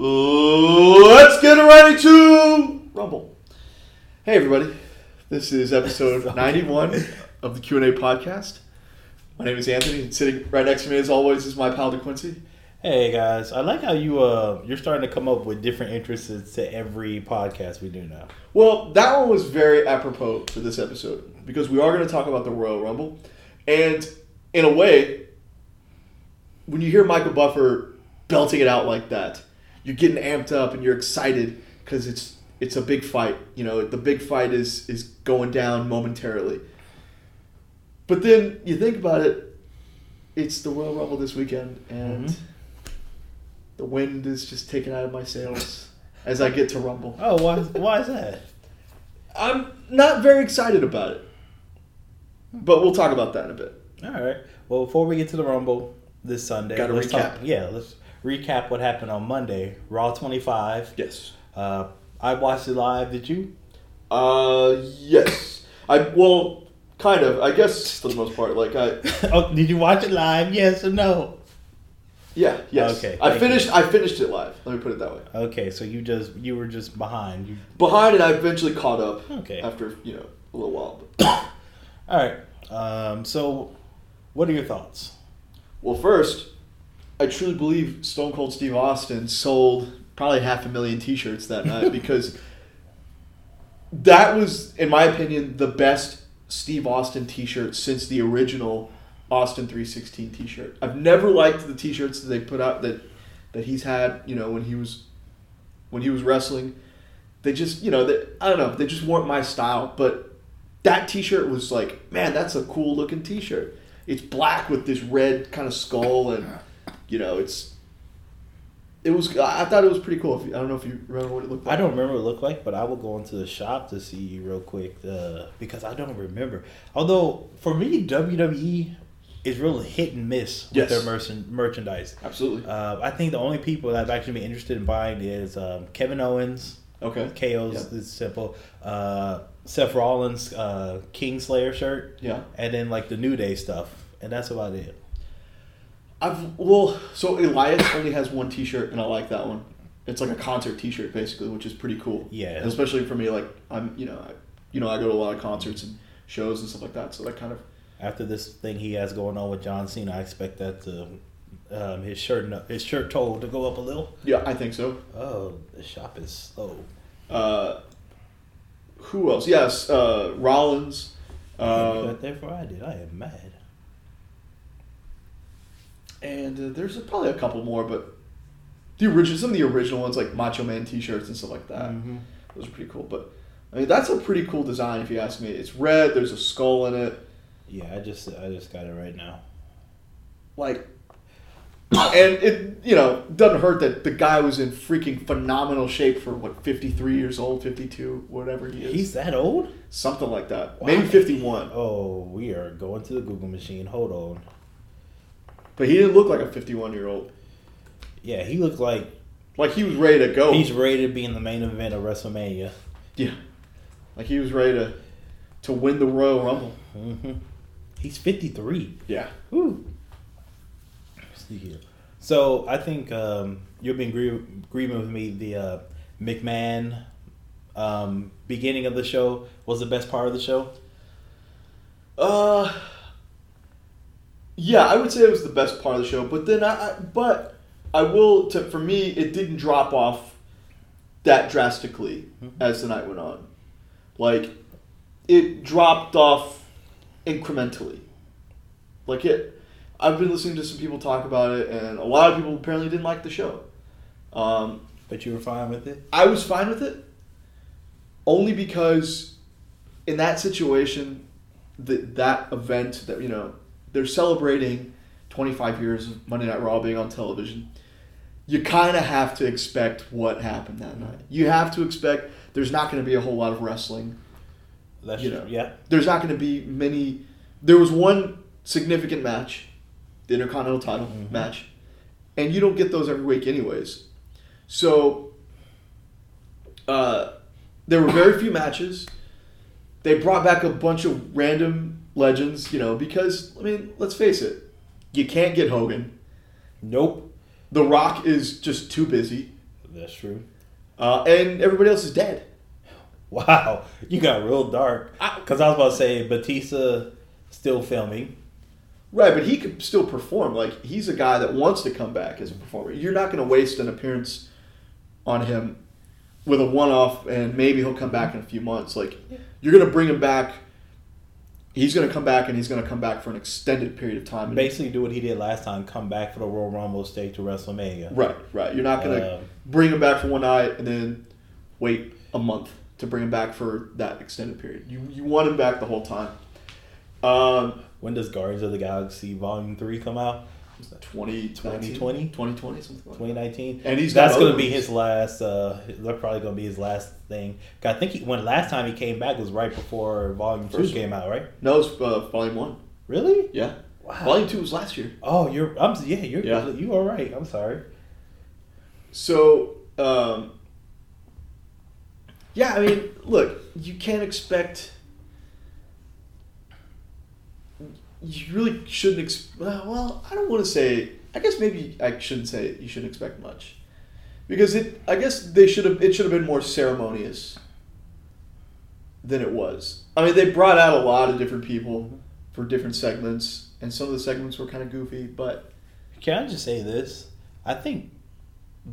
Let's get ready to rumble. Hey everybody, this is episode 91 of the Q&A podcast. My name is Anthony, and sitting right next to me as always is my pal DeQuincy. Hey guys, I like how you uh you're starting to come up with different interests to every podcast we do now. Well, that one was very apropos for this episode because we are going to talk about the Royal Rumble. And in a way, when you hear Michael Buffer belting it out like that, you're getting amped up and you're excited because it's it's a big fight. You know, the big fight is is going down momentarily. But then you think about it, it's the Royal Rumble this weekend, and Mhm. the wind is just taken out of my sails as I get to Rumble. Oh, why why is that? I'm not very excited about it, but we'll talk about that in a bit. All right. Well, before we get to the Rumble this Sunday, Gotta let's recap. Talk, yeah, let's recap what happened on Monday. Raw 25. Yes. Uh, I watched it live. Did you? Uh, yes. I well, kind of. I guess for the most part, like I, oh, did you watch it live? Yes or no? yeah, yes. Okay, I finished. I finished it live. Let me put it that way. Okay, so you just you were just behind. You Behind it, I eventually caught up. Okay. After you know a little while. All right. Um, so what are your thoughts? well, first, I truly believe Stone Cold Steve Austin sold probably half a million T-shirts that night because that was, in my opinion, the best Steve Austin T-shirt since the original Austin 316 T-shirt. I've never liked the T-shirts that they put out that that he's had, you know, when he was when he was wrestling. They just, you know, they, I don't know, they just weren't my style. But that T-shirt was like, man, that's a cool looking T-shirt. It's black with this red kind of skull, and you know, it's. It was. I thought it was pretty cool. If you, I don't know if you remember what it looked I like. don't remember what it looked like, but I will go into the shop to see real quick uh, because I don't remember. Although for me, WWE is really hit and miss with Yes. their merchan- merchandise. Absolutely. Uh, I think the only people that I've actually been interested in buying is um, Kevin Owens, Okay. KO's Yeah. is simple, uh, Seth Rollins uh, Kingslayer shirt, Yeah. and then like the New Day stuff, and that's about it. I've well, so Elias only has one T-shirt, and I like that one. It's like a concert T-shirt, basically, which is pretty cool. Yeah. And especially for me, like I'm, you know, I, you know, I go to a lot of concerts and shows and stuff like that. So that kind of After this thing he has going on with John Cena, I expect that to, um, his shirt his shirt toe to go up a little. yeah, I think so. Oh, the shop is slow. Uh, who else? Yes, uh, Rollins. Uh, got there before I did. I am mad. And uh, there's probably a couple more, but the original, some of the original ones like Macho Man T-shirts and stuff like that. Mhm. Those are pretty cool. But I mean, that's a pretty cool design if you ask me. It's red. There's a skull in it. Yeah, I just I just got it right now. like and it you know doesn't hurt that the guy was in freaking phenomenal shape for what 53 years old 52 whatever he is He's that old? something like that Wow. maybe 51 Oh, we are going to the Google machine. Hold on. But he didn't look like a 51 year old Yeah, he looked like like he was ready to go he's ready to be in the main event of WrestleMania. yeah like he was ready to to win the royal rumble hmm He's fifty three. yeah Woo. See here. So I think um, you'll be in agree- agreement with me. The uh, McMahon um, beginning of the show was the best part of the show. uh yeah i would say it was the best part of the show but then i, I but i will to for me it didn't drop off that drastically Mhm. as the night went on like it dropped off incrementally like it i've been listening to some people talk about it and a lot of people apparently didn't like the show um, But you were fine with it. I was fine with it, only because in that situation, that that event that you know they're celebrating 25 years of Monday Night Raw being on television. You kind of have to expect what happened that night. You have to expect there's not going to be a whole lot of wrestling. That's You know. yeah. There's not going to be many. There was one significant match, the Intercontinental title Mhm. match, and you don't get those every week, anyways. So, uh, there were very few matches. They brought back a bunch of random legends, you know, because I mean, let's face it, you can't get Hogan. Nope. The Rock is just too busy. That's true. uh, and everybody else is dead. Wow, you got real dark. I- Because I was about to say Batista still filming. Right, but he could still perform. Like he's a guy that wants to come back as a performer. You're not going to waste an appearance on him with a one-off, and maybe he'll come back in a few months. Like you're going to bring him back. He's going to come back, and he's going to come back for an extended period of time. Basically, do what he did last time. Come back for the Royal Rumble, stay to WrestleMania. right, right. You're not going to Um, bring him back for one night and then wait a month to bring him back for that extended period. You you want him back the whole time. Um, When does Guardians of the Galaxy Volume Three come out? 2020, 2020? 2020, something like 2019. And he's that's going to be his last. Uh, that's probably going to be his last thing. I think he, when last time he came back was right before Volume Two First- came out, right? No, it's uh, volume one. Really? Yeah. Wow. Volume two was last year. Oh, you're. I'm. Yeah, you're. Yeah. You are right. I'm sorry. So, um, yeah, I mean, look, you can't expect. You really shouldn't. Ex- well, I don't want to say. I guess maybe I shouldn't say you shouldn't expect much, because it. I guess they should have. It should have been more ceremonious than it was. I mean, they brought out a lot of different people for different segments, and some of the segments were kind of goofy, but Can I just say this? I think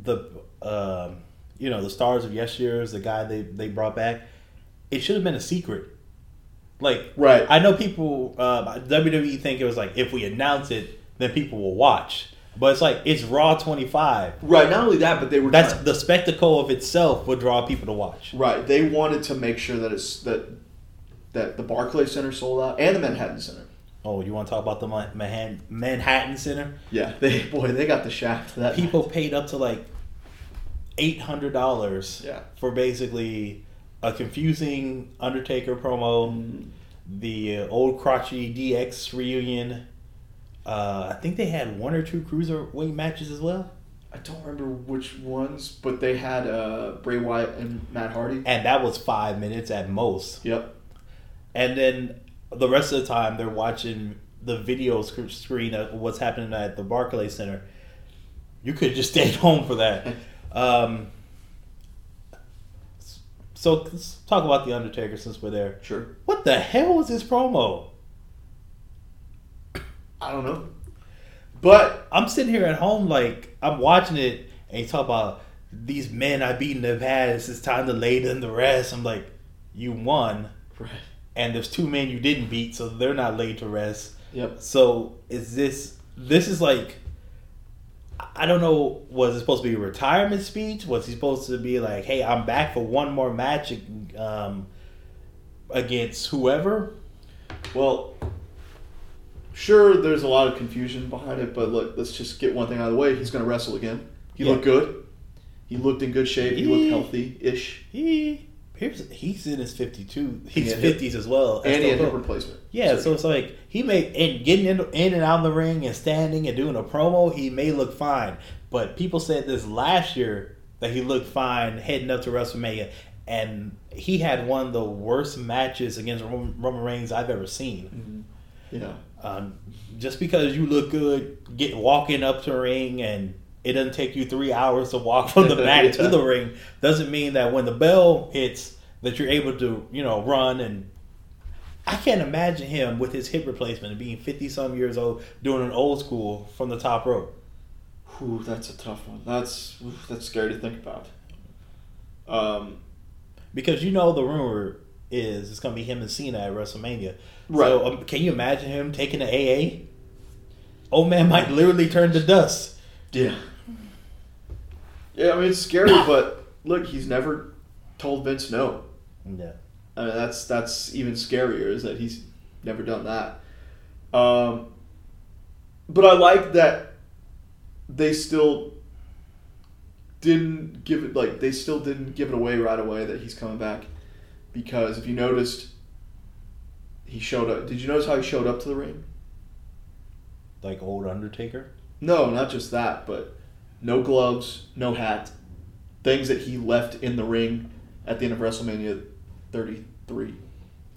the um, you know the stars of yesteryears, the guy they they brought back, it should have been a secret. Like right. I know people uh, WWE think it was like if we announce it, then people will watch. But it's like it's Raw twenty five. Right. Not only that, but they were That's trying- the spectacle of itself would draw people to watch. Right. They wanted to make sure that it's that that the Barclays Center sold out and the Manhattan Center. Oh, you want to talk about the Ma- Mahan- Manhattan Center? Yeah. They boy, they got the shaft that People paid up to like eight hundred dollars Yeah. for basically a confusing Undertaker promo, Mm, the uh, old crotchety DX reunion. Uh, I think they had one or two cruiserweight matches as well, I don't remember which ones, but they had uh, Bray Wyatt and Matt Hardy. and that was five minutes at most. Yep. And then the rest of the time they're watching the video screen of what's happening at the Barclays Center. You could just stayed home for that. Um, so let's talk about the Undertaker since we're there. Sure. What the hell was his promo? I don't know. But I'm sitting here at home like I'm watching it, and you talk about these men I beat in the past. It's time to lay them to rest. I'm like, you won, right. and there's two men you didn't beat, so they're not laid to rest. Yep. So is this this is like I don't know was it supposed to be a retirement speech? Was he supposed to be like, "Hey, I'm back for one more match um, against whoever"? Well, sure, there's a lot of confusion behind it, but look, let's just get one thing out of the way. He's going to wrestle again. He Yeah. looked good. He looked in good shape. He looked healthy-ish, He here's he's in his 52. He's had hip- 50s as well. and he had still hip go. replacement. Yeah, so it's like he may and getting in, in and out of the ring and standing and doing a promo, he may look fine. But people said this last year that he looked fine heading up to WrestleMania, and he had one of the worst matches against Roman Reigns I've ever seen. yeah. Um, just because you look good, get walking up to the ring and it doesn't take you three hours to walk from the mat to the ring, doesn't mean that when the bell hits that you're able to, you know, run and. I can't imagine him with his hip replacement and being fifty some years old doing an old school from the top rope. Whew, that's a tough one. That's oof, that's scary to think about. Um, Because you know the rumor is it's gonna be him and Cena at WrestleMania. Right. So um, can you imagine him taking the AA? Old man might literally turn to dust. yeah. Yeah, I mean it's scary, but look, he's never told Vince no. Yeah. I mean that's that's even scarier is that he's never done that. Um, but I like that they still didn't give it like they still didn't give it away right away that he's coming back because if you noticed he showed up did you notice how he showed up to the ring Like old Undertaker. no not just that but no gloves no hat things that he left in the ring at the end of wrestlemania 33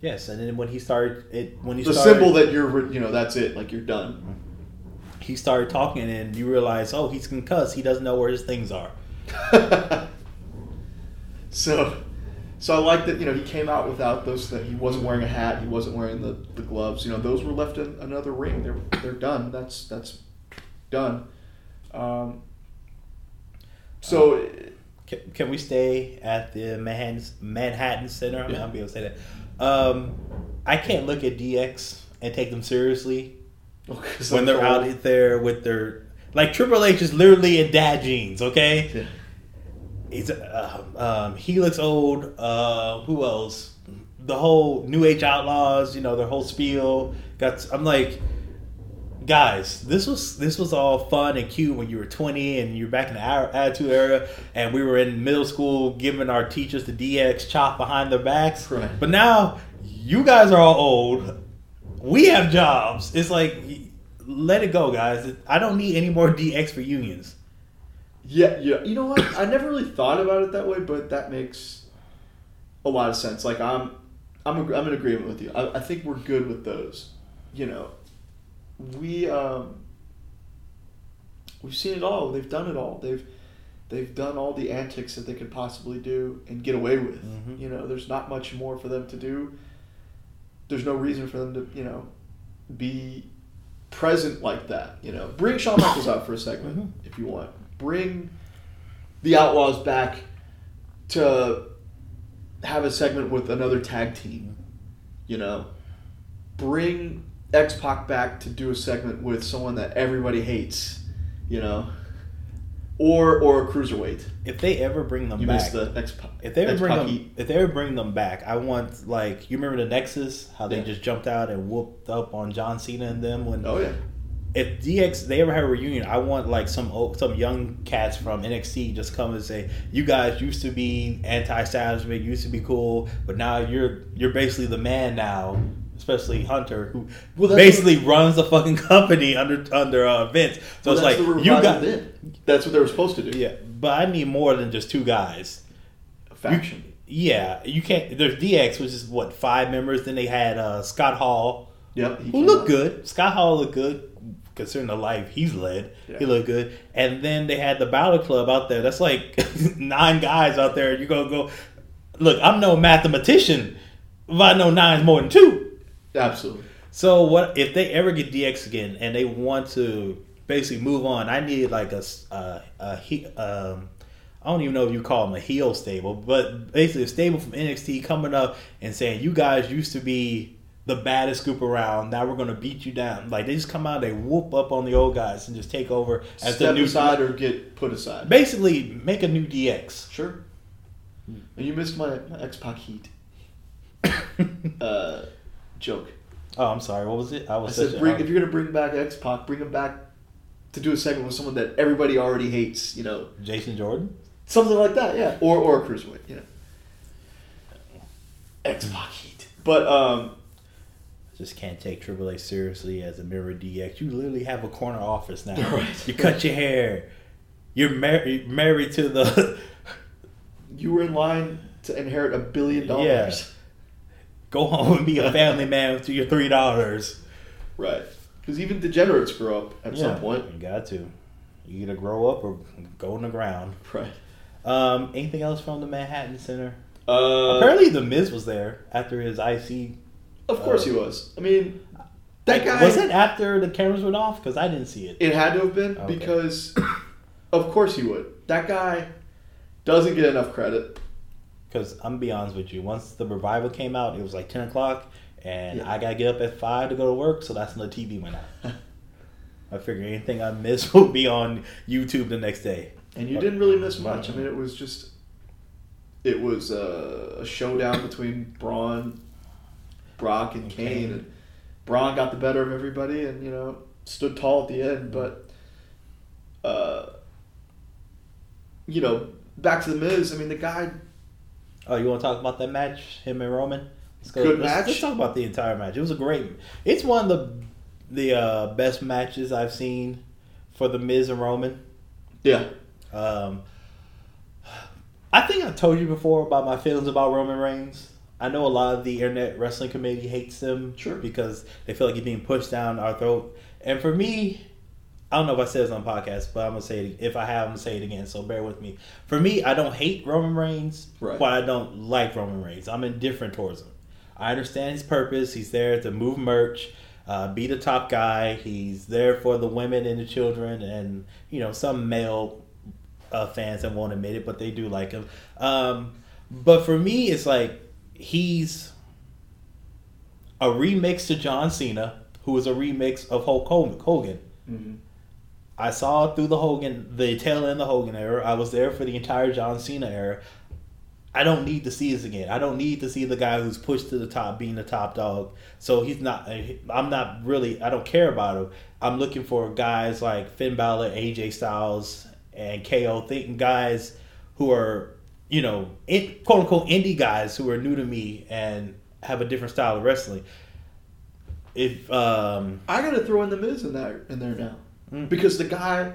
Yes, and then when he started it, when he the started, symbol that you're you know that's it like you're done he started talking, and you realize, oh, he's concussed. He doesn't know where his things are. so, so I like that. You know, he came out without those. That he wasn't wearing a hat. He wasn't wearing the, the gloves. You know, those were left in another ring. They're they're done. That's that's done. Um, so. Can, can we stay at the Manhattan Manhattan Center? I mean, Yeah. I'll be able to say that. Um, I can't look at DX and take them seriously because when they're out there with their like Triple H is literally in dad jeans. Okay, Yeah. he's uh, um, he looks old. Uh, who else? The whole New Age Outlaws, you know, their whole spiel. Got I'm like, guys, this was this was all fun and cute when you were 20 and you're back in the Attitude Era, and we were in middle school giving our teachers the DX chop behind their backs. Right. But now you guys are all old. We have jobs. It's like, let it go, guys. I don't need any more DX for unions. Yeah, yeah. You know what? I never really thought about it that way, but that makes a lot of sense. Like I'm, I'm, I'm in agreement with you. I, I think we're good with those. You know, we um, we've seen it all. They've done it all. They've they've done all the antics that they could possibly do and get away with. Mhm. You know, there's not much more for them to do. There's no reason for them to, you know, be present like that. You know, bring Shawn Michaels out for a segment Mhm. if you want. Bring the Outlaws back to have a segment with another tag team. You know, bring X Pac back to do a segment with someone that everybody hates. You know, or or a cruiserweight. If they ever bring them You back, the X Pac. If they ever bring X-Pac them, heat. if they ever bring them back, I want like you remember the Nexus, how they Yeah. just jumped out and whooped up on John Cena and them when. Oh yeah. If DX they ever have a reunion, I want like some old, some young cats from NXT just come and say, "You guys used to be anti-establishment, you used to be cool, but now you're you're basically the man now." Especially Hunter, who Well, basically runs the fucking company under under uh, Vince. So Well, it's like you got did. That's what they were supposed to do. yeah, but I need more than just two guys. A faction. Yeah, you can't. There's DX, which is what five members. Then they had uh, Scott Hall, Yep. he who looked out. good. Scott Hall looked good, considering the life he's led. Yeah. He looked good. And then they had the Battle Club out there. That's like nine guys out there. You gonna go? Look, I'm no mathematician, but I know nine's more than two. Absolutely. So what if they ever get DX again and they want to basically move on? I need like a a, a he, um, I don't even know if you call them a heel stable, but basically a stable from NXT coming up and saying you guys used to be the baddest group around. Now we're gonna beat you down. Like they just come out, they whoop up on the old guys and just take over as Step the new. aside or get put aside. Basically, make a new DX. Sure. And you missed my, my X Pac heat uh, joke. Oh, I'm sorry. What was it? I was. I said, bring, if you're gonna bring back X Pac, bring him back to do a segment with someone that everybody already hates. You know, Jason Jordan. something like that. Yeah, or or a cruiserweight. You know, X Pac heat. But um, Just can't take Triple H seriously as a mirror DX. You literally have a corner office now. Right. You cut your hair. You're married married to the. you were in line to inherit a billion dollars. Yeah. Go home and be a family man with your three dollars. Right. Because even degenerates grow up at some point. You got to. You either grow up or go on the ground. Right. Um, anything else from the Manhattan Center? Uh, Apparently, the Miz was there after his IC. Of course he was. I mean, that guy. was it after the cameras went off? Because I didn't see it. It had to have been Okay. because, of course he would. That guy doesn't get enough credit. Because I'm gonna be honest with you, once the revival came out, it was like ten o'clock, and Yeah. I gotta get up at five to go to work, so that's when the TV went out. I figure anything I miss will be on YouTube the next day. And you didn't really miss much. I mean, it was just. It was a showdown between Braun, Brock, and And Kane. Kane. And Braun got the better of everybody and, you know, stood tall at the end. But, uh, you know, back to The Miz, I mean, the guy Oh, you want to talk about that match, him and Roman? Let's Good let's, match. Let's talk about the entire match. It was a great. It's one of the the uh, best matches I've seen for the Miz and Roman. Yeah. Um, I think I told you before about my feelings about Roman Reigns. I know a lot of the internet wrestling community hates them Sure. because they feel like he's being pushed down our throat. And for me, I don't know if I said this on podcast, but I'm gonna say it. If I have, I'm gonna say it again. So bear with me. For me, I don't hate Roman Reigns, Right. but I don't like Roman Reigns. I'm indifferent towards him. I understand his purpose. He's there to move merch, uh, be the top guy. He's there for the women and the children, and you know some male uh, fans that won't admit it, but they do like him. Um, but for me, it's like he's a remix to John Cena, who was a remix of Hulk Hogan. Mm-hmm. I saw through the Hogan, the tail end of the Hogan era. I was there for the entire John Cena era. I don't need to see this again. I don't need to see the guy who's pushed to the top being the top dog. So he's not. I'm not really. I don't care about him. I'm looking for guys like Finn Balor, AJ Styles, and KO. Thinking guys who are you know in, quote unquote indie guys who are new to me and have a different style of wrestling. If um, I gotta throw in the Miz in there in there now Mm. because the guy.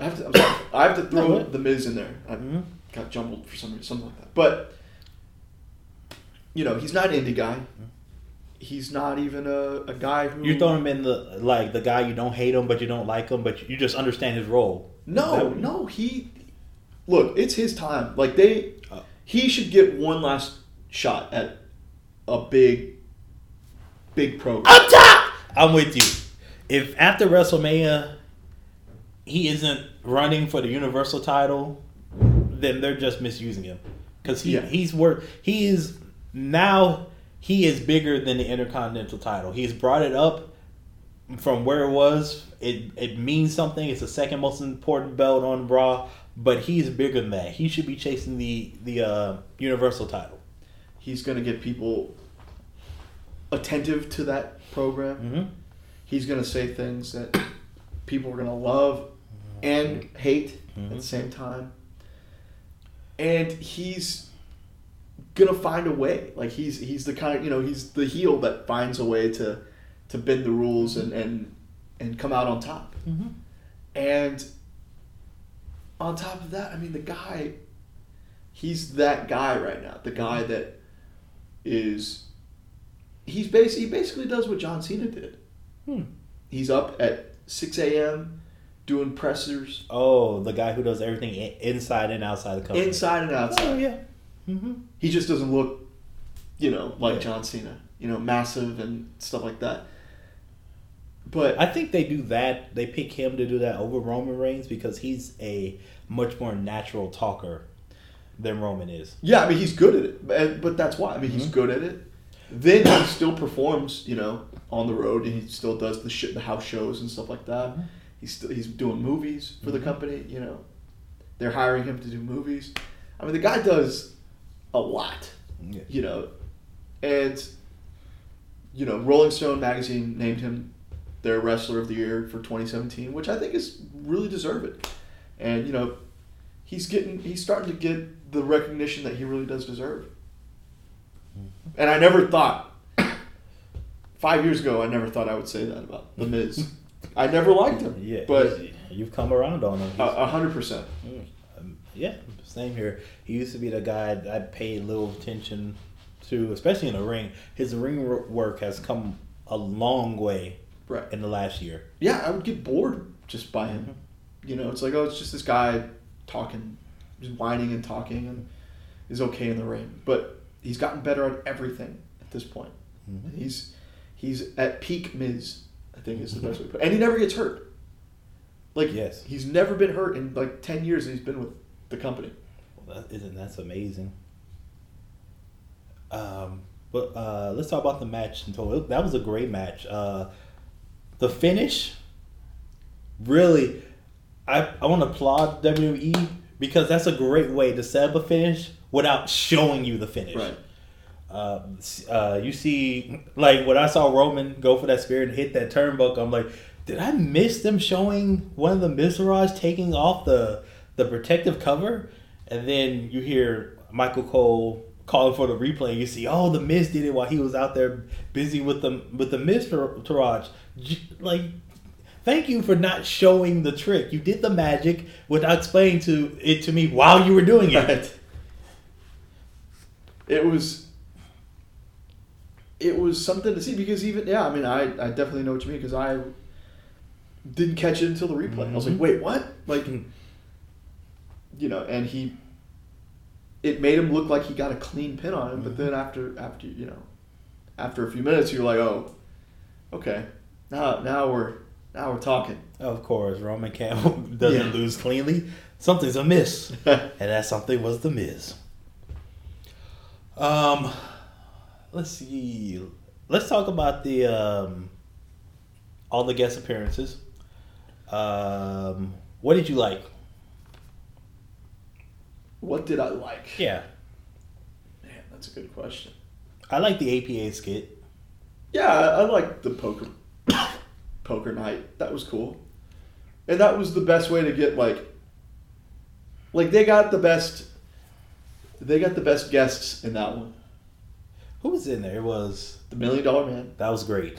I have to. I'm sorry, I have to throw the Miz in there. I Mhm. got jumbled for some reason, something like that. But you know, he's not an indie guy. He's not even a, a guy who You throw him in the like the guy you don't hate him, but you don't like him, but you just understand his role. No, no, he. Look, it's his time. Like they, Uh. he should get one last shot at a big, big program. Up top, I'm with you. If after WrestleMania he isn't running for the Universal title, then they're just misusing him because he Yeah. he's worth he is now he is bigger than the Intercontinental title. He's brought it up from where it was. It it means something. It's the second most important belt on Raw, but he's bigger than that. He should be chasing the the uh, Universal title. He's gonna get people attentive to that program. Mm-hmm. He's gonna say things that people are gonna love and hate at Mhm. the same time. And he's gonna find a way. Like he's he's the kind of, you know he's the heel that finds a way to to bend the rules and and and come out on top. Mm-hmm. And on top of that, I mean, the guy, he's that guy right now. The guy that is, he's basically, he basically does what John Cena did. Hmm. He's up at 6 a.m. doing pressers Oh, the guy who does everything inside and outside the company. inside and outside. Oh yeah. Mm-hmm. He just doesn't look, you know, like Yeah. John Cena, you know, massive and stuff like that. But I think they do that. They pick him to do that over Roman Reigns because he's a much more natural talker than Roman is. Yeah, I mean he's good at it, but, but that's why. I mean he's Mhm. good at it. Then he still performs, you know, on the road, and he still does the shit, the house shows and stuff like that. Mhm. He's still he's doing movies for the Mhm. company. You know, they're hiring him to do movies. I mean the guy does a lot, Yeah. you know, and you know Rolling Stone magazine named him their wrestler of the year for 2017, which I think is really deserved. And you know, he's getting he's starting to get the recognition that he really does deserve. And I never thought five years ago I never thought I would say that about the Miz. I never liked him, Yeah, but you've come around on him. a hundred percent. Mm, um, yeah, same here. He used to be the guy I paid little attention to, especially in the ring. His ring work has come a long way Right. in the last year. Yeah, I would get bored just by him. You know, it's like oh, it's just this guy talking, just whining and talking, and is okay in the ring. But he's gotten better at everything at this point. Mhm. He's he's at peak Miz. I think is the best way to put it. And he never gets hurt. Like Yes. he's never been hurt in like ten years that he's been with the company. Well, that, isn't that's amazing? Um, but uh, let's talk about the match. in total. That was a great match. Uh, the finish, really, I I want to applaud WWE because that's a great way to set up a finish without showing you the finish. Right. Uh, uh, you see, like when I saw Roman go for that spear and hit that turnbuckle, I'm like, did I miss them showing one of the Miztourage taking off the the protective cover? And then you hear Michael Cole calling for the replay. You see, oh, the Miz did it while he was out there busy with the with the Miztourage. Like, thank you for not showing the trick. You did the magic without explaining to it to me while you were doing it. It was. It was something to see because even yeah, I mean, I, I definitely know what you mean because I didn't catch it until the replay. I was like, Mhm. wait, what? Like, you know, and he, it made him look like he got a clean pin on him. But Mhm. then after, after you know, after a few minutes, you're like, oh, okay, now now we're now we're talking. Of course, Roman Campbell doesn't Yeah. lose cleanly. Something's amiss, and that something was the Miz. Um, let's see. Let's talk about the um, all the guest appearances. Um, what did you like? what did I like? Yeah, Man, that's a good question. I like the APA skit. Yeah, I, I like the poker poker night. That was cool, and that was the best way to get like like they got the best. They got the best guests in that one. Who was in there? It was The Million Dollar Man. that was great.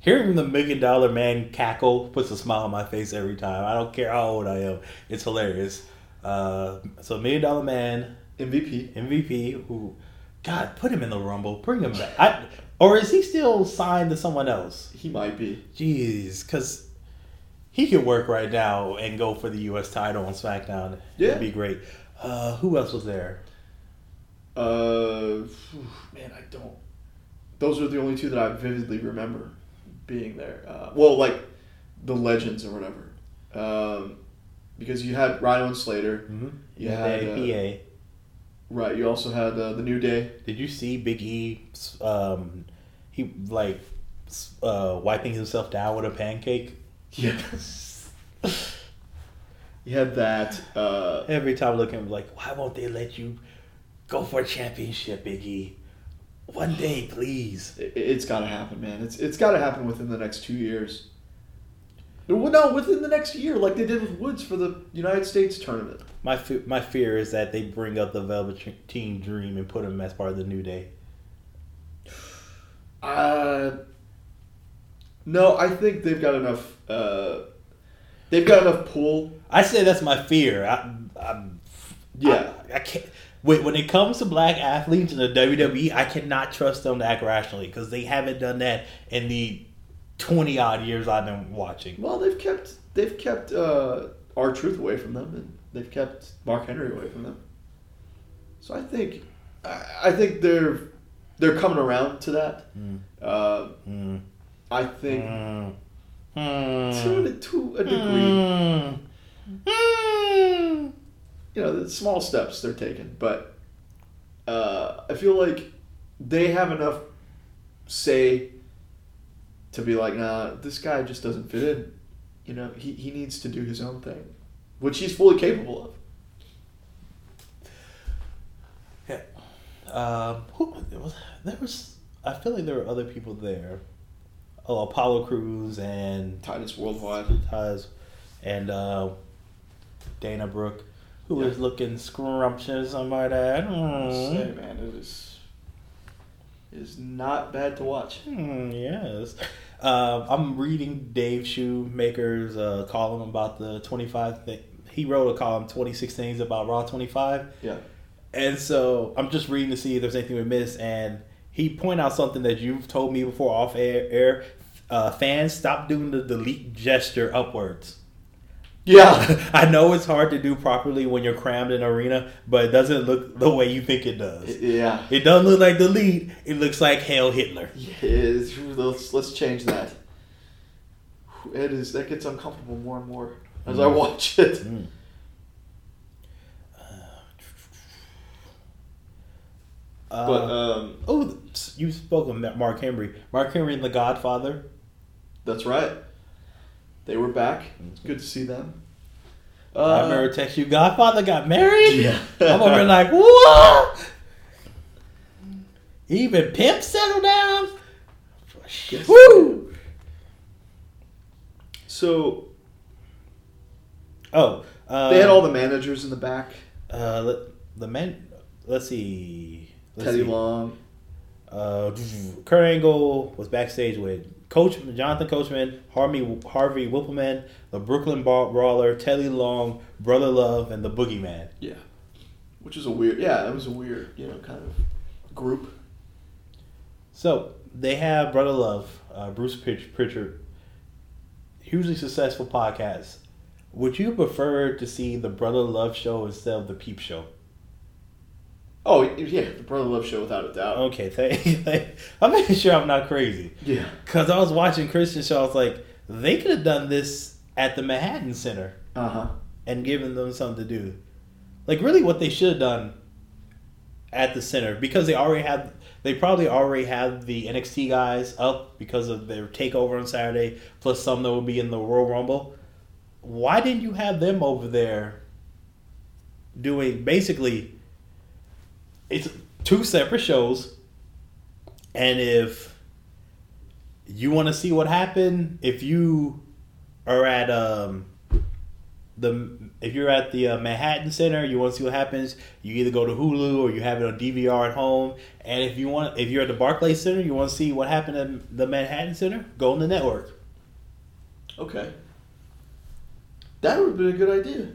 Hearing the million dollar man cackle puts a smile on my face every time. I don't care how old I am. It's hilarious. Uh, so million dollar man MVP. MVP who, God, put him in the rumble. Bring him back. I, or is he still signed to someone else? He might be. Jeez, because he could work right now and go for the U.S. title on SmackDown. Yeah. It'd be great. Uh, who else was there? Uh, phew, man, I don't. Those are the only two that I vividly remember being there. Uh, well, like the legends or whatever. Um, because you had Rhino and Slater. Mm-hmm. Yeah, the uh, Right. You also had uh, the New Day. Did you see Big E? Um, he like uh, wiping himself down with a pancake. Yes. you had that. Uh, Every time looking like, why won't they let you go for a championship, Big E? One day, please. it, it's got to happen, man. It's it's got to happen within the next two years. No, within the next year, like they did with Woods for the United States tournament. My fe- my fear is that they bring up the Velvet Velveteen Dream and put him as part of the New Day. Uh, no, I think they've got enough. Uh, they've got enough pull. I say that's my fear. I, I'm, Yeah. I, I can't. When, when it comes to black athletes in the WWE, I cannot trust them to act rationally because they haven't done that in the twenty odd years I've been watching. Well, they've kept they've kept uh, R-Truth away from them, and they've kept Mark Henry away from them. So I think I, think they're they're coming around to that. Mm. Uh, Mm. I think Mm. to, a- to a degree, Mm. Mm. You know, the small steps they're taking, but uh, I feel like they have enough say to be like, nah, this guy just doesn't fit in. You know, he, he needs to do his own thing, which he's fully capable of. Um, who there was, there was? I feel like there were other people there. Oh, Apollo Crews and Titus Worldwide. Titus and uh, Dana Brooke, who Yeah. was looking scrumptious. I might add. Say, Mm. man, it is is not bad to watch. Hmm, yes. Um, I'm reading Dave Shoemaker's uh, column about the 25 thing. He wrote a column, 26 things about Raw 25. Yeah. And so I'm just reading to see if there's anything we missed. And he pointed out something that you've told me before off air. air. Uh, fans, stop doing the delete gesture upwards. Yeah. I know it's hard to do properly when you're crammed in arena, but it doesn't look the way you think it does. yeah. It doesn't look like the lead. It looks like Hail Hitler. Yeah, let's let's change that. It is that gets uncomfortable more and more as I Mm. watch it. Mm. Uh, But um, oh, you spoke of Mark Henry. Mark Henry and The Godfather. that's right. They were back. It's good to see them. I Uh, remember text you. Godfather got married. Yeah. I'm over like what? Even pimp settled down. Yes. Woo! So Oh, uh, they had all the managers in the back. uh, let, the men. Let's see. Let's Teddy see. Long. Uh, Kurt Angle was backstage with Coach Jonathan Coachman, Harvey Harvey Wippleman, the Brooklyn Bra- Brawler, Teddy Long, Brother Love, and the Boogeyman. Yeah. Which is a weird. Yeah, it was a weird, you know, kind of group. So they have Brother Love, uh, Bruce Pritch- Prichard, hugely successful podcast, would you prefer to see the Brother Love Show instead of the Peep Show? Oh yeah, the Brother Love Show without a doubt. Okay, thank. I'm making sure I'm not crazy. Yeah. Because I was watching Christian show, I was like, they could have done this at the Manhattan Center Uh huh. and given them something to do. Like, really, what they should have done at the center, because they already have, they probably already have the NXT guys up because of their takeover on Saturday, plus some that will be in the Royal Rumble. Why didn't you have them over there doing basically it's two separate shows and if you want to see what happened if you are at um the if you're at the uh, Manhattan Center, you want to see what happens. You either go to Hulu or you have it on DVR at home. And if you want, if you're at the Barclays Center, you want to see what happened at the Manhattan Center, go on the network. Okay. That would been a good idea.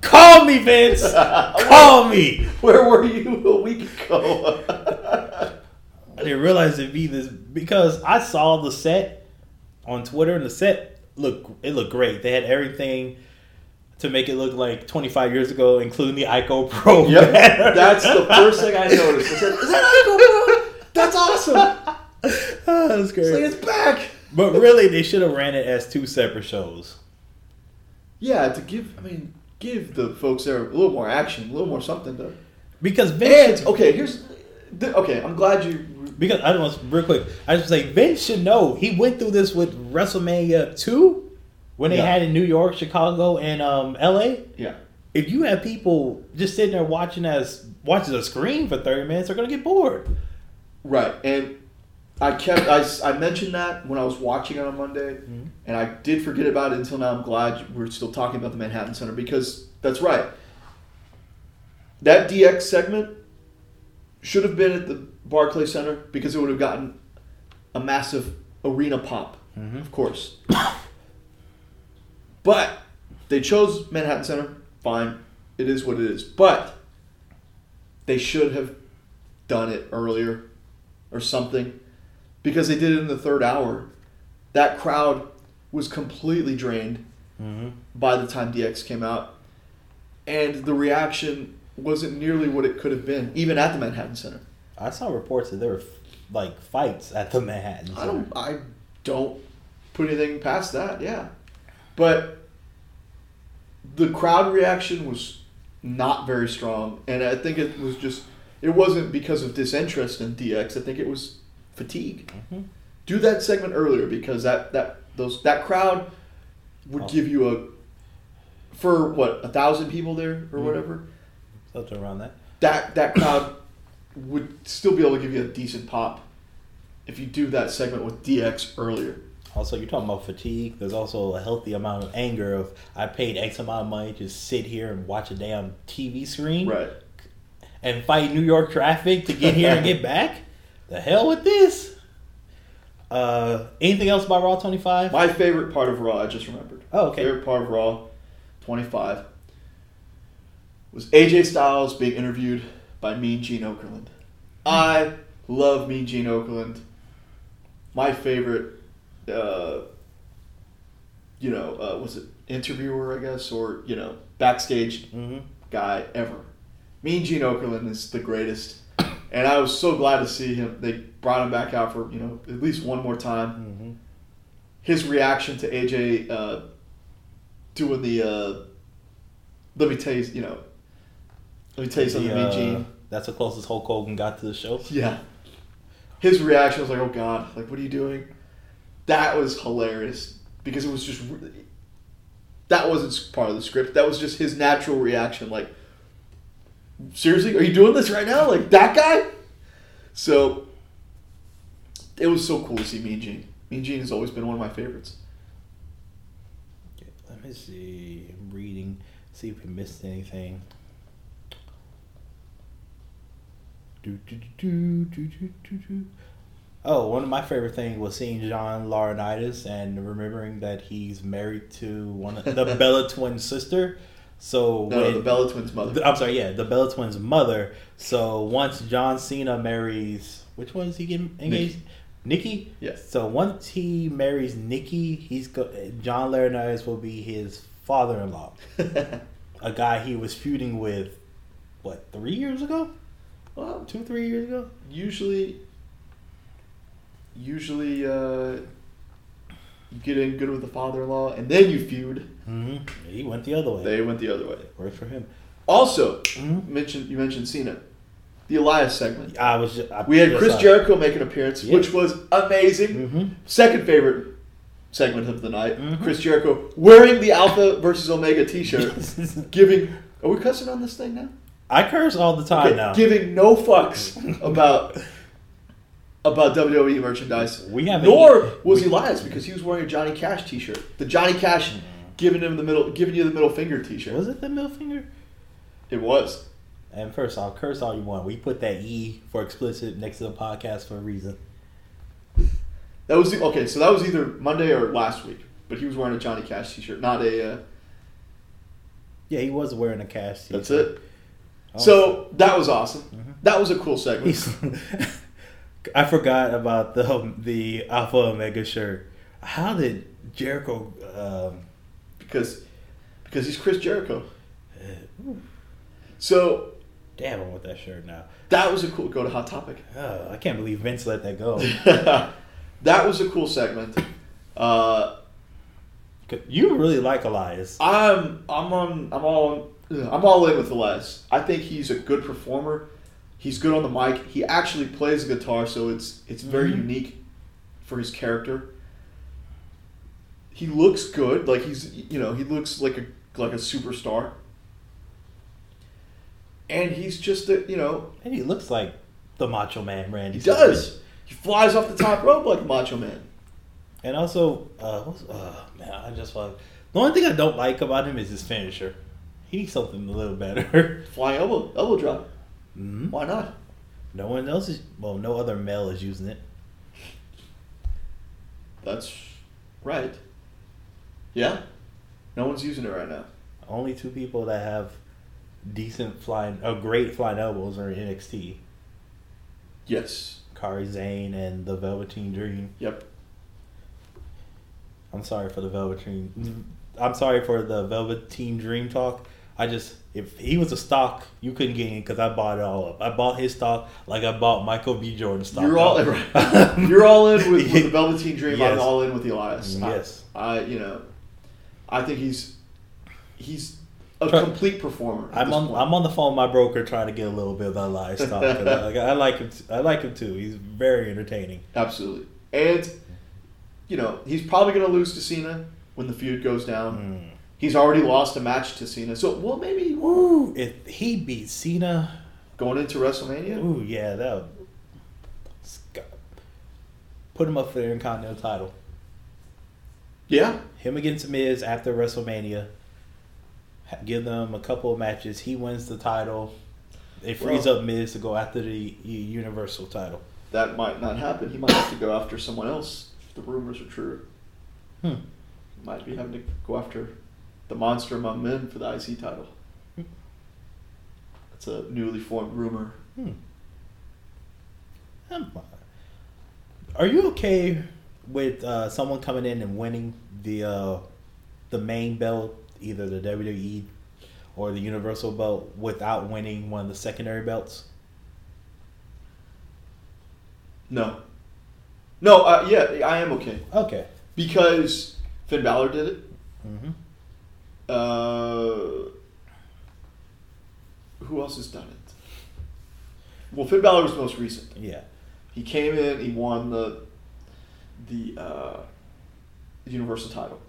Call me, Vince. Call me. Where were you a week ago? I didn't realize it'd be this because I saw the set on Twitter and the set look it looked great. They had everything to make it look like 25 years ago, including the Ico Pro. yep. banner. That's the first thing I noticed. I said, "Is that Ico Pro? That's awesome." Oh, that's It's great. like it's back. But really, they should have ran it as two separate shows. Yeah, to give. I mean, give the folks there a little more action, a little more something to. Because Vince, And okay, here's. Okay, I'm glad you. because I don't know, real quick, I just say Vince should know he went through this with WrestleMania two when they Yeah. had in New York, Chicago, and um, L.A. Yeah. If you have people just sitting there watching as watching a screen for thirty minutes, they're gonna get bored. Right, and I kept I, I mentioned that when I was watching it on Monday, mm-hmm. and I did forget about it until now. I'm glad we're still talking about the Manhattan Center because that's right. That DX segment should have been at the Barclays Center because it would have gotten a massive arena pop, mm-hmm. of course. but they chose Manhattan Center. Fine, it is what it is. But they should have done it earlier or something because they did it in the third hour. That crowd was completely drained Mm-hmm. by the time DX came out, and the reaction wasn't nearly what it could have been, even at the Manhattan Center. I saw reports that there were like fights at the Manhattan. I Center. don't, I don't put anything past that. Yeah, but the crowd reaction was not very strong, and I think it was just it wasn't because of disinterest in DX. I think it was fatigue. Mhm. Do that segment earlier because that that those that crowd would give you a for what a thousand people there or Mhm. whatever. something around that. That that crowd would still be able to give you a decent pop if you do that segment with DX earlier. Also, you're talking about fatigue. There's also a healthy amount of anger of I paid X amount of money to sit here and watch a damn TV screen Right. and fight New York traffic to get here and get back. The hell with this. Uh, anything else about Raw 25? My favorite part of Raw, I just remembered. Oh, okay. Favorite part of Raw, 25, was AJ Styles being interviewed by Mean Gene Okerlund. I love Mean Gene Okerlund. My favorite, uh, you know, uh, was it interviewer, I guess, or, you know, backstage Mm-hmm. guy ever. Mean Gene Okerlund is the greatest. And I was so glad to see him. They brought him back out for, you know, at least one more time Mm-hmm. his reaction to AJ uh, doing the uh, let me tell you, you know, let me tell you something, The, uh, Gene. That's the closest Hulk Hogan got to the show. Yeah, his reaction was like, "Oh God, like what are you doing?" That was hilarious because it was just that wasn't part of the script. That was just his natural reaction. Like, seriously, are you doing this right now? Like that guy? So it was so cool to see Mean Gene. Mean Gene has always been one of my favorites. Okay, let me see. I'm reading. See if we missed anything. Do, do, do, do, do, do, do. Oh, one of my favorite things was seeing John Laurinaitis and remembering that he's married to one of the Bella twin sister. So No, when, the Bella Twins mother. the- I'm sorry, yeah, the Bella twins mother. So once John Cena marries, which one is he getting engaged? Nikki. Yes. So once he marries Nikki, he's go- John Laurinaitis will be his father-in-law, a guy he was feuding with, what three years ago, well, two three years ago. usually, usually, uh, you get in good with the father-in-law, and then you feud. Mm-hmm. He went the other way. They went the other way. Worked for him. Also, Mhm. mentioned you mentioned Cena, the Elias segment. I was. Just, I We had Chris. Jericho make an appearance, which was amazing. Mhm. Second favorite segment of the night. Mhm. Chris Jericho wearing the Alpha versus Omega T-shirt, giving. Are we cussing on this thing now? I curse all the time Okay, now. Giving no fucks about about WWE merchandise. We haven't- Nor was Elias because he was wearing a Johnny Cash T-shirt. The Johnny Cash giving him the middle, giving you the middle finger T-shirt. was it the middle finger? It was. And first off, curse all you want. We put that E for explicit next to the podcast for a reason. That was the, okay. So that was either Monday or last week. But he was wearing a Johnny Cash T-shirt, not a. Uh, Yeah, he was wearing a cash. that's t-shirt. it. Oh. So that was awesome. Mhm. That was a cool segment. I forgot about the um, the Alpha Omega shirt. How did Jericho? Um, because because he's Chris Jericho. So damn, I want that shirt now. that was a cool. Go to Hot Topic. Oh, I can't believe Vince let that go. that was a cool segment. Uh, You really like Elias. I'm I'm on I'm all I'm all in with Elias. I think he's a good performer. He's good on the mic. He actually plays guitar, so it's it's very Mhm. unique for his character. He looks good, like he's you know he looks like a like a superstar. And he's just a you know And he looks like the Macho Man Randy. he does. He flies off the top rope like Macho Man. And also, uh, what's, uh, man, I just like the only thing I don't like about him is his finisher. He needs something a little better. Flying elbow elbow drop. Hmm Why not? No one else is. Well, no other male is using it. That's right. Yeah. No one's using it right now. Only two people that have decent flying, uh, great flying elbows are in NXT. Yes. Kairi Sane and the Velveteen Dream. Yep. I'm sorry for the Velveteen. I'm sorry for the Velveteen Dream talk. I just, if he was a stock, you couldn't get in because I bought it all up. I bought his stock like I bought Michael B. Jordan stock. You're all up. you're all in with, with the Velveteen Dream. I'm all in with Elias. I- Yes. I, you know, I think he's he's a Try- complete performer. I'm on. point. I'm on the phone with my broker trying to get a little bit of that live stock. I, like, I like him. T- I like him too. He's very entertaining. Absolutely. And you know, he's probably going to lose to Cena when the feud goes down. Mm. He's already lost a match to Cena. So, well, maybe Ooh, if he beat Cena, going into WrestleMania. ooh yeah, that would put him up for the Intercontinental title. Yeah. Him against Miz after WrestleMania. Give them a couple of matches. He wins the title. It frees Well- up Miz to go after the Universal title. That might not happen. He might have to go after someone else if the rumors are true. Hmm. Might be having to go after the monster among men for the IC title. That's a newly formed rumor. Hmm. Are you okay with uh, someone coming in and winning the uh, the main belt, either the WWE or the Universal belt, without winning one of the secondary belts? No. No, uh, yeah, I am okay. Okay. Because Finn Balor did it. hmm Uh, who else has done it? Well, Finn Balor was the most recent. Yeah. He came in, he won the the uh, Universal title.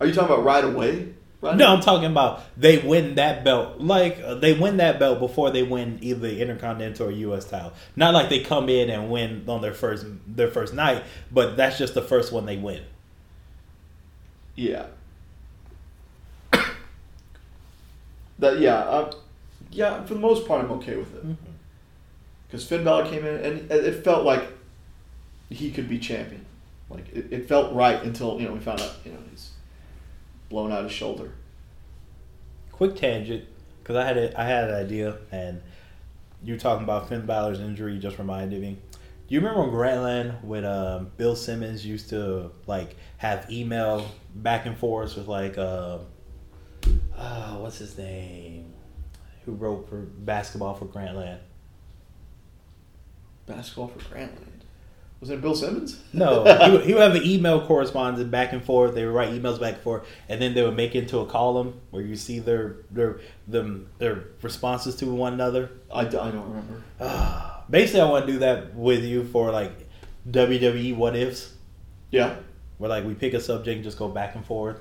Are you talking about right away? Right No, I'm talking about they win that belt. Like uh, they win that belt before they win either the Intercontinental or U.S. title. Not like they come in and win on their first their first night, but that's just the first one they win. Yeah. That yeah, uh, yeah. For the most part, I'm okay with it because Finn Balor came in and it felt like he could be champion. Like it, it felt right until you know we found out you know he's blown out his shoulder. Quick tangent, because I had a, I had an idea, and you were talking about Finn Balor's injury just reminded me. Do you remember when Grantland when um, Bill Simmons used to like have email back and forth with like uh, uh, what's his name? Who wrote for basketball for Grantland? Basketball for Grantland. Was it Bill Simmons? No, he, would, he would have an email correspondence back and forth. They would write emails back and forth, and then they would make it into a column where you see their their them their responses to one another. I, I don't remember. Basically, I want to do that with you for like WWE what ifs, Yeah. where like we pick a subject and just go back and forth,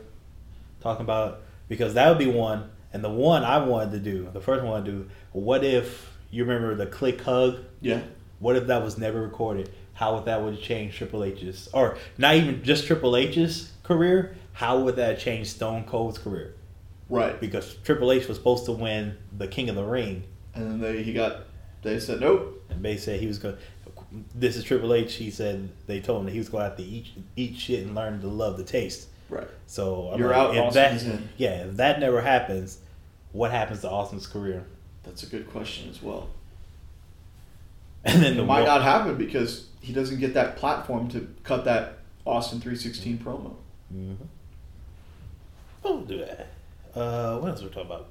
talking about because that would be one. And the one I wanted to do, the first one I to do, what if you remember the Kliq hug? Yeah. What if that was never recorded? How would that would change Triple H's, or not even just Triple H's career? How would that change Stone Cold's career? Right. Because Triple H was supposed to win the King of the Ring, And then they he got they said nope. and they said he was going. This is Triple H. He said they told him that he was going to have to eat eat shit and learn to love the taste. Right. So I'm You're out, If that, in. yeah, if that never happens, what happens to Austin's career? That's a good question as well. And then the It might wo- not happen because he doesn't get that platform to cut that Austin three sixteen promo. Mhm. We'll do that. Uh, what else we talking about?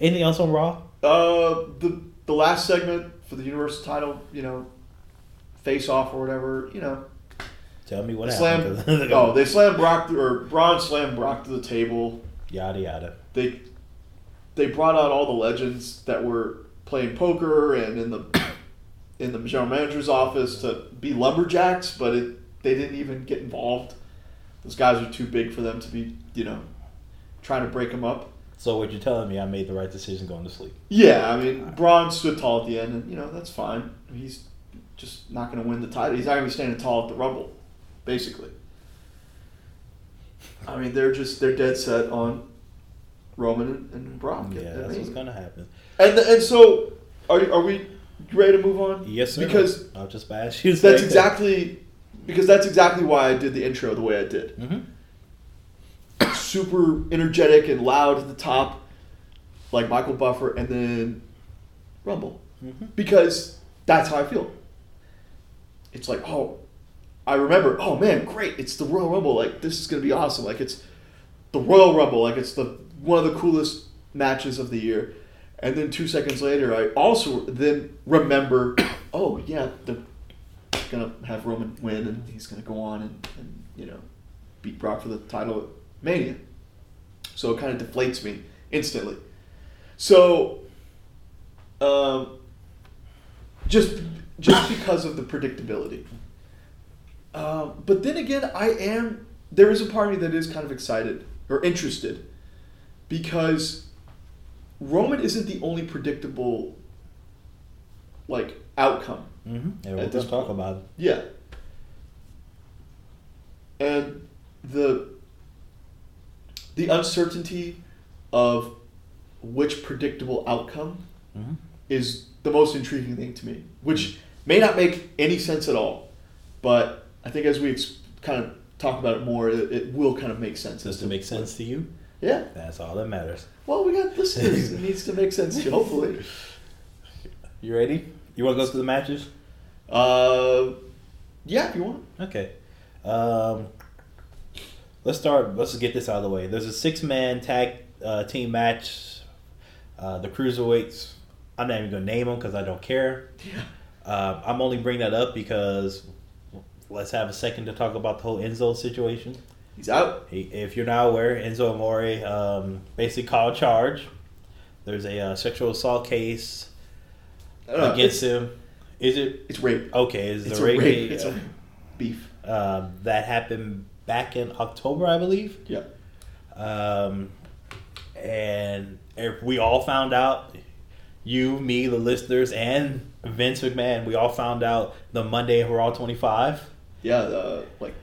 Anything else on Raw? Uh, the the last segment for the Universal title, you know, face off or whatever, you know, Tell me what slam. happened. 'cause- oh, they slammed Brock th- or Braun slammed Brock to the table. yada yada. They they brought out all the legends that were playing poker and in the in the general manager's office to be lumberjacks, but it, they didn't even get involved. Those guys are too big for them to be, you know, trying to break them up. So what you're telling me, I made the right decision going to sleep. Yeah, I mean, Braun stood tall at the end, and you know that's fine. He's just not going to win the title. He's not going to be standing tall at the Rumble, basically. I mean, they're just they're dead set on Roman and, Brock. Yeah, and, that's what's gonna happen. and and so are are we ready to move on? Yes, sir. Because I'll just ask you. that's exactly because that's exactly why I did the intro the way I did. hmm super energetic and loud at the top, like Michael Buffer, and then Rumble. hmm Because that's how I feel. It's like, oh, I remember, oh man, great, it's the Royal Rumble. Like, this is to be awesome. Like, it's the Royal Rumble. Like, it's the one of the coolest matches of the year. And then two seconds later, I also then remember, oh, yeah, they're to have Roman win, and he's to go on and, and, you know, beat Brock for the title at Mania. So it kind of deflates me instantly. So, um, just just because of the predictability. Um, but then again, I am there is a part of me that is kind of excited or interested because Roman isn't the only predictable like outcome. hmm we're At this talk point. about it. Yeah. And the the uncertainty of which predictable outcome Mhm. is the most intriguing thing to me, which may not make any sense at all, but I think as we ex- kind of talk about it more, it, it will kind of make sense. Does as it make sense to you? Yeah. That's all that matters. Well, we got listeners. it needs to make sense too, hopefully. You ready? You want to go through the matches? Uh, yeah, if you want. Okay. Um, let's start. Let's just get this out of the way. There's a six man tag uh, team match. Uh, the cruiserweights. I'm not even gonna name them because I don't care. Yeah. Um, I'm only bringing that up because let's have a second to talk about the whole Enzo situation. He's out. He, if you're not aware, Enzo Amore um, basically called charge. There's a uh, sexual assault case I against him. Is it it's rape. okay? Is It's the rape? rape. It's a beef. um, that happened back in October, I believe. Yeah. Um, and if we all found out, you, me, the listeners, and Vince McMahon, we all found out the Monday of Raw 25. Yeah, uh, like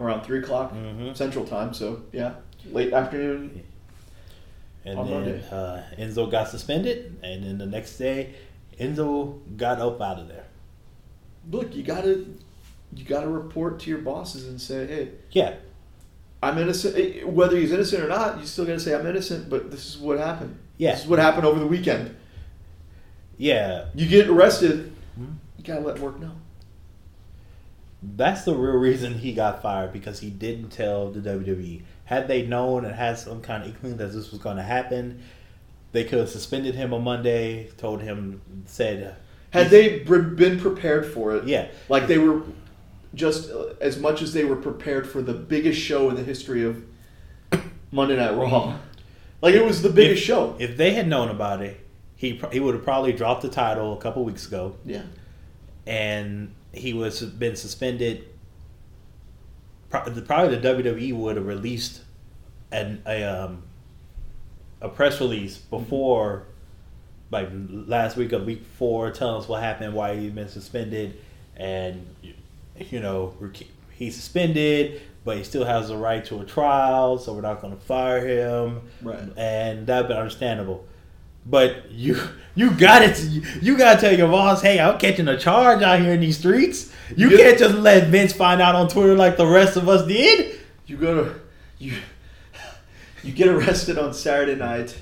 around three o'clock Mhm. Central Time. So yeah, late afternoon. And then uh, Enzo got suspended, and then the next day, Enzo got up out of there. Look, you gotta you gotta report to your bosses and say, hey, Yeah, I'm innocent. Eh, Whether he's innocent or not, you still gotta say I'm innocent. But this is what happened. Yeah. This is what happened over the weekend. yeah, You get arrested. Mhm. You gotta let work know. That's the real reason he got fired because he didn't tell the WWE. Had they known and had some kind of inkling that this was going to happen, they could have suspended him on Monday, told him, said, Had they been prepared for it, yeah, like they were just uh, as much as they were prepared for the biggest show in the history of Monday Night Raw. Like it was the biggest if, show. If they had known about it, he he would have probably dropped the title a couple weeks ago, Yeah. and he was been suspended. Probably the WWE would have released an a um a press release before, like last week or week before, telling us what happened, why he's been suspended, and you know he's suspended, but he still has the right to a trial, so we're not going to fire him Right. and that'd be understandable. But you you got it. You got to tell your boss, hey, I'm catching a charge out here in these streets. You Yeah. can't just let Vince find out on Twitter like the rest of us did. You go to you you get arrested on Saturday night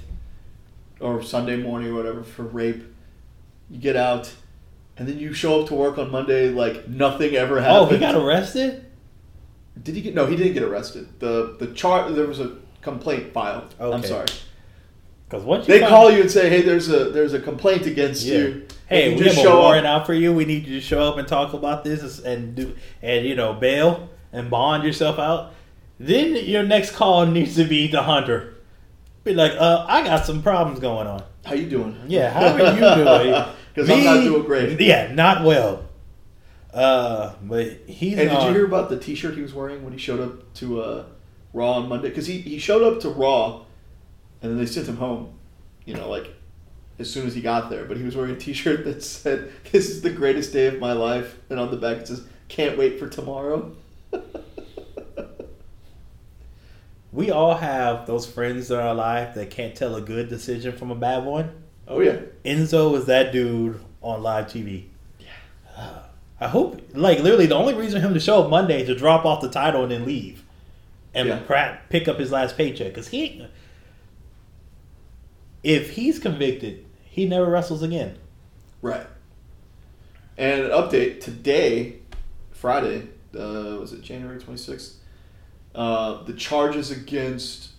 or Sunday morning or whatever for rape. You get out and then you show up to work on Monday like nothing ever happened. Oh, he got arrested. Did he get no, he didn't get arrested. The the char there was a complaint filed. I'm sorry. Because once you They find- call you and say, "Hey, there's a there's a complaint against Yeah. you." Hey, And we you have a warrant up. out for you. We need you to show up and talk about this and do and you know bail and bond yourself out. Then your next call needs to be the hunter. Be like, uh, I got some problems going on. How you doing? Yeah, how are you doing? Because I'm not doing great. Yeah, not well. Uh, but he's. Hey, did on- you hear about the T-shirt he was wearing when he showed up to uh, Raw on Monday? Because he, he showed up to Raw, and then they sent him home. You know, like as soon as he got there. But he was wearing a T-shirt that said, "This is the greatest day of my life," and on the back it says, "Can't wait for tomorrow." We all have those friends in our life that can't tell a good decision from a bad one. oh yeah. Enzo was that dude on live TV. Yeah. I hope, like, literally, the only reason for him to show up Monday is to drop off the title and then leave, and Yeah. Pick up his last paycheck because he, if he's convicted, he never wrestles again. Right. And an update today, Friday, uh, was it January 26th? Uh, the charges against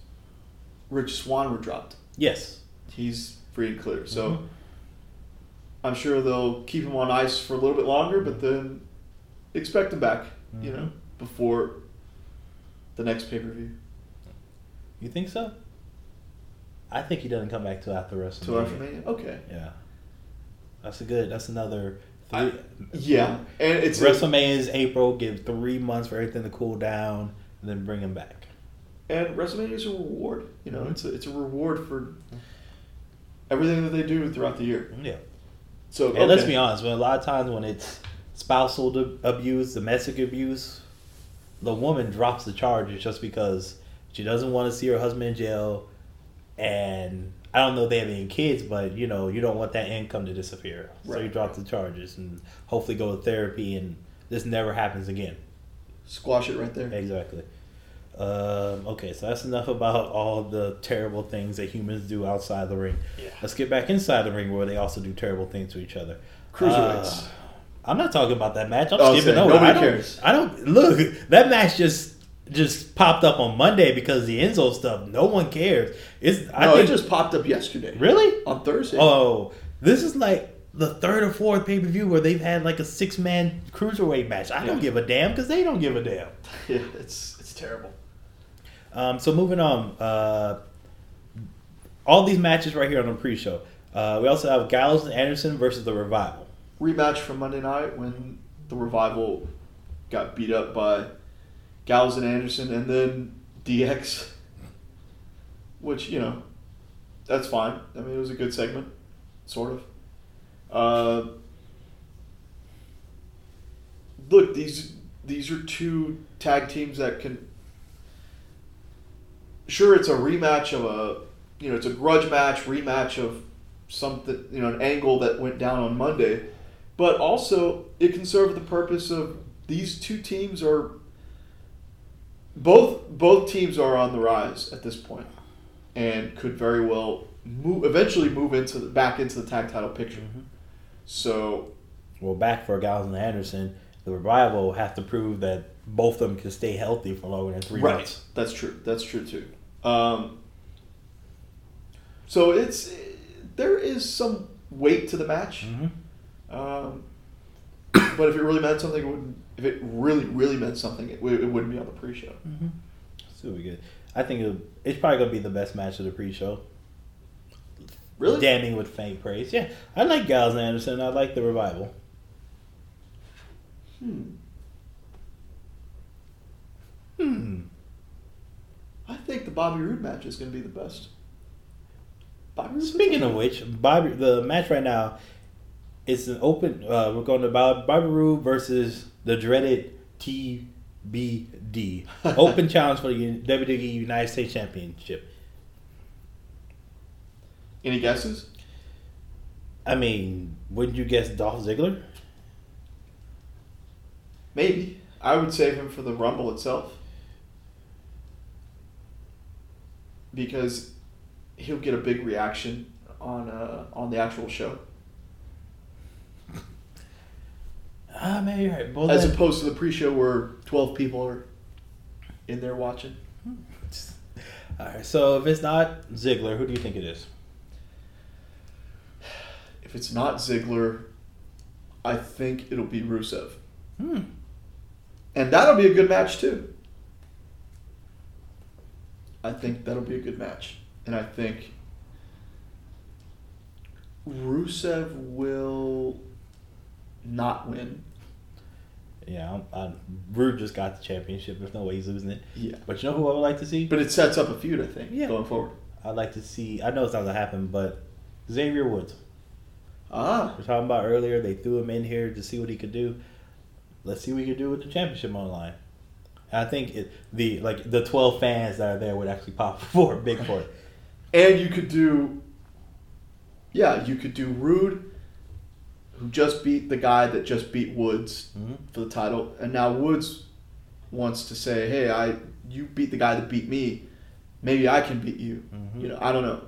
Rich Swann were dropped. Yes. He's free and clear. So Mhm. I'm sure they'll keep him on ice for a little bit longer, but then expect him back, you Mhm. know, before the next pay per view. You think so? I think he doesn't come back till after WrestleMania. To WrestleMania? Okay. Yeah, that's a good. That's another three. I- Yeah. And it's. WrestleMania is April. Give three months for everything to cool down, and then bring him back. and WrestleMania is a reward. You know, Mhm. it's, a, it's a reward for everything that they do throughout the year. Yeah. So, And let's be honest. When a lot of times when it's spousal abuse, domestic abuse, the woman drops the charges just because she doesn't want to see her husband in jail, and I don't know if they have any kids, but you know you don't want that income to disappear, so you drop the charges and hopefully go to therapy, and this never happens again. Squash it right there. Exactly. Um, okay, so that's enough about all the terrible things that humans do outside the ring. Yeah. Let's get back inside the ring where they also do terrible things to each other. Cruiserweights. Uh, I'm not talking about that match. I'm Oh, skipping over. nobody I cares. I don't look. That match just just popped up on Monday because the Enzo stuff. No one cares. It's I no, think it just popped up yesterday. really. On Thursday. Oh, this is like the third or fourth pay per view where they've had like a six man cruiserweight match. I don't give a damn because they don't give a damn. Yeah, it's it's terrible. Um, so moving on, uh, all these matches right here on the pre-show. Uh, we also have Gallows and Anderson versus the Revival. Rematch from Monday night when the revival got beat up by Gallows and Anderson, and then DX, which you know, that's fine. I mean, it was a good segment, sort of. Uh, look, these these are two tag teams that can. Sure, it's a rematch of a, you know, it's a grudge match, rematch of something, you know, an angle that went down on Monday, but also it can serve the purpose of these two teams are. Both both teams are on the rise at this point, and could very well move eventually move into the, back into the tag title picture. So, well, back for Gallows and Anderson, the revival have to prove that both of them can stay healthy for longer than three right. months. That's true. That's true too. Um, so it's there is some weight to the match. Mm-hmm. Um, but if it really meant something, it wouldn't. If it really, really meant something, it, would- it wouldn't be on the pre-show. Mm-hmm. Still be good. I think it'll, it's probably gonna be the best match of the pre-show. Really? Damning with faint praise. Yeah, I like Gallows and Anderson. I like the revival. Hmm. Hmm. I think the Bobby Roode match is going to be the best. Bobby Roode's Speaking of which, Bobby, the match right now is an open. Uh, we're going to Bob, Bobby Roode versus the dreaded TBD open challenge for the WWE United States Championship. Any guesses? I mean, wouldn't you guess Dolph Ziggler? Maybe. I would save him for the Rumble itself. Because he'll get a big reaction on uh, on the actual show. Ah, maybe you're right. Well, As then- opposed to the pre-show where 12 people are in there watching. All right. So if it's not Ziggler, who do you think it is? If it's not Ziggler, I think it'll be Rusev. Hmm. And that'll be a good match too. I think that'll be a good match. And I think Rusev will not win. Yeah, I'm, I'm, Roode just got the championship. There's no way he's losing it. Yeah. But you know who I would like to see? But it sets up a feud, I think, Yeah. going forward. I'd like to see. I know it's not gonna happen, but Xavier Woods. Ah. We are talking about earlier. They threw him in here to see what he could do. Let's see what he could do with the championship on the line. And I think it, the like the twelve fans that are there would actually pop for big for it. And you could do, yeah, you could do Roode, who just beat the guy that just beat Woods Mhm. for the title, and now Woods wants to say, "Hey, I you beat the guy that beat me, maybe I can beat you." Mhm. You know, I don't know.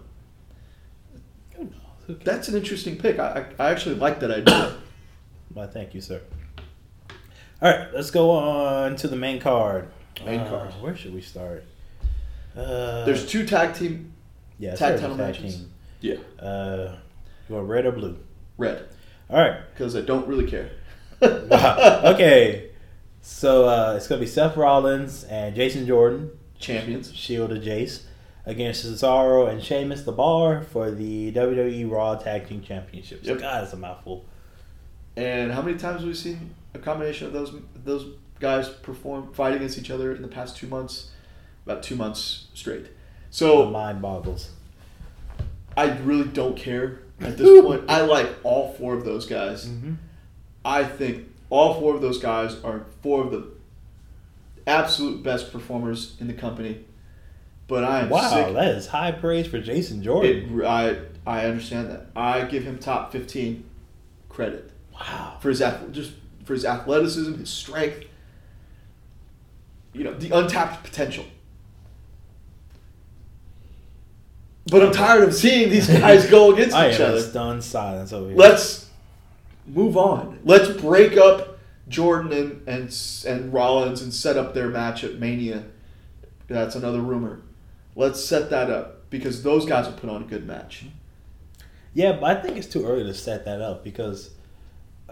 Who knows? Who cares? That's an interesting pick. I I, I actually like that idea. Well, thank you, sir. All right, let's go on to the main card. Main Uh, card. Where should we start? Uh, There's two tag team. yeah, tag title tag matches. team. Yeah, Uh, you want red or blue? red All right. because I don't really care. okay. So uh, it's gonna be Seth Rollins and Jason Jordan, Champions. Shield of Jace, against Cesaro and Sheamus the Bar for the WWE Raw Tag Team Championships. Yep. God, it's a mouthful. And how many times have we seen a combination of those those guys perform fight against each other in the past two months? About two months straight. So mind boggles. I really don't care at this point. I like all four of those guys. Mm-hmm. I think all four of those guys are four of the absolute best performers in the company. But I am Wow, sick. that is high praise for Jason Jordan. It, I I understand that. I give him top fifteen credit wow. for his just for his athleticism, his strength. You know the untapped potential. But I'm tired of seeing these guys go against each in other. stunned silence over here. Let's move on. Let's break up Jordan and and and Rollins and set up their match at Mania. That's another rumor. Let's set that up because those guys will put on a good match. Yeah, but I think it's too early to set that up because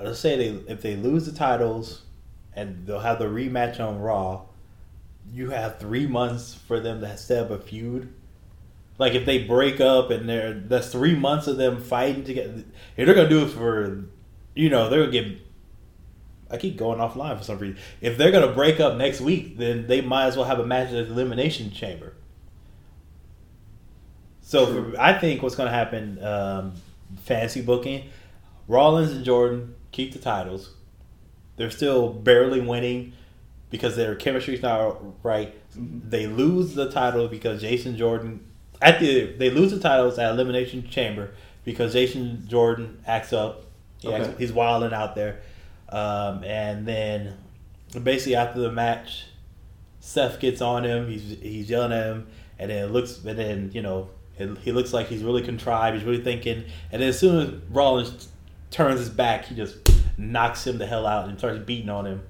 let's say they if they lose the titles and they'll have the rematch on Raw, you have three months for them to set up a feud. Like if they break up and they're that's three months of them fighting together. If they're gonna do it for, you know, they're gonna get. I keep going offline for some reason. If they're gonna break up next week, then they might as well have a match at the Elimination Chamber. So for, I think what's going to happen, um, fancy booking, Rollins and Jordan keep the titles. They're still barely winning because their chemistry's not right. Mhm. They lose the title because Jason Jordan at the they lose the titles at Elimination Chamber because Jason Jordan acts up. He acts, he's wilding out there, um, and then basically after the match, Seth gets on him. He's he's yelling at him, and then it looks, and then you know, it, he looks like he's really contrived. He's really thinking, and then as soon as Rollins turns his back, he just knocks him the hell out and starts beating on him.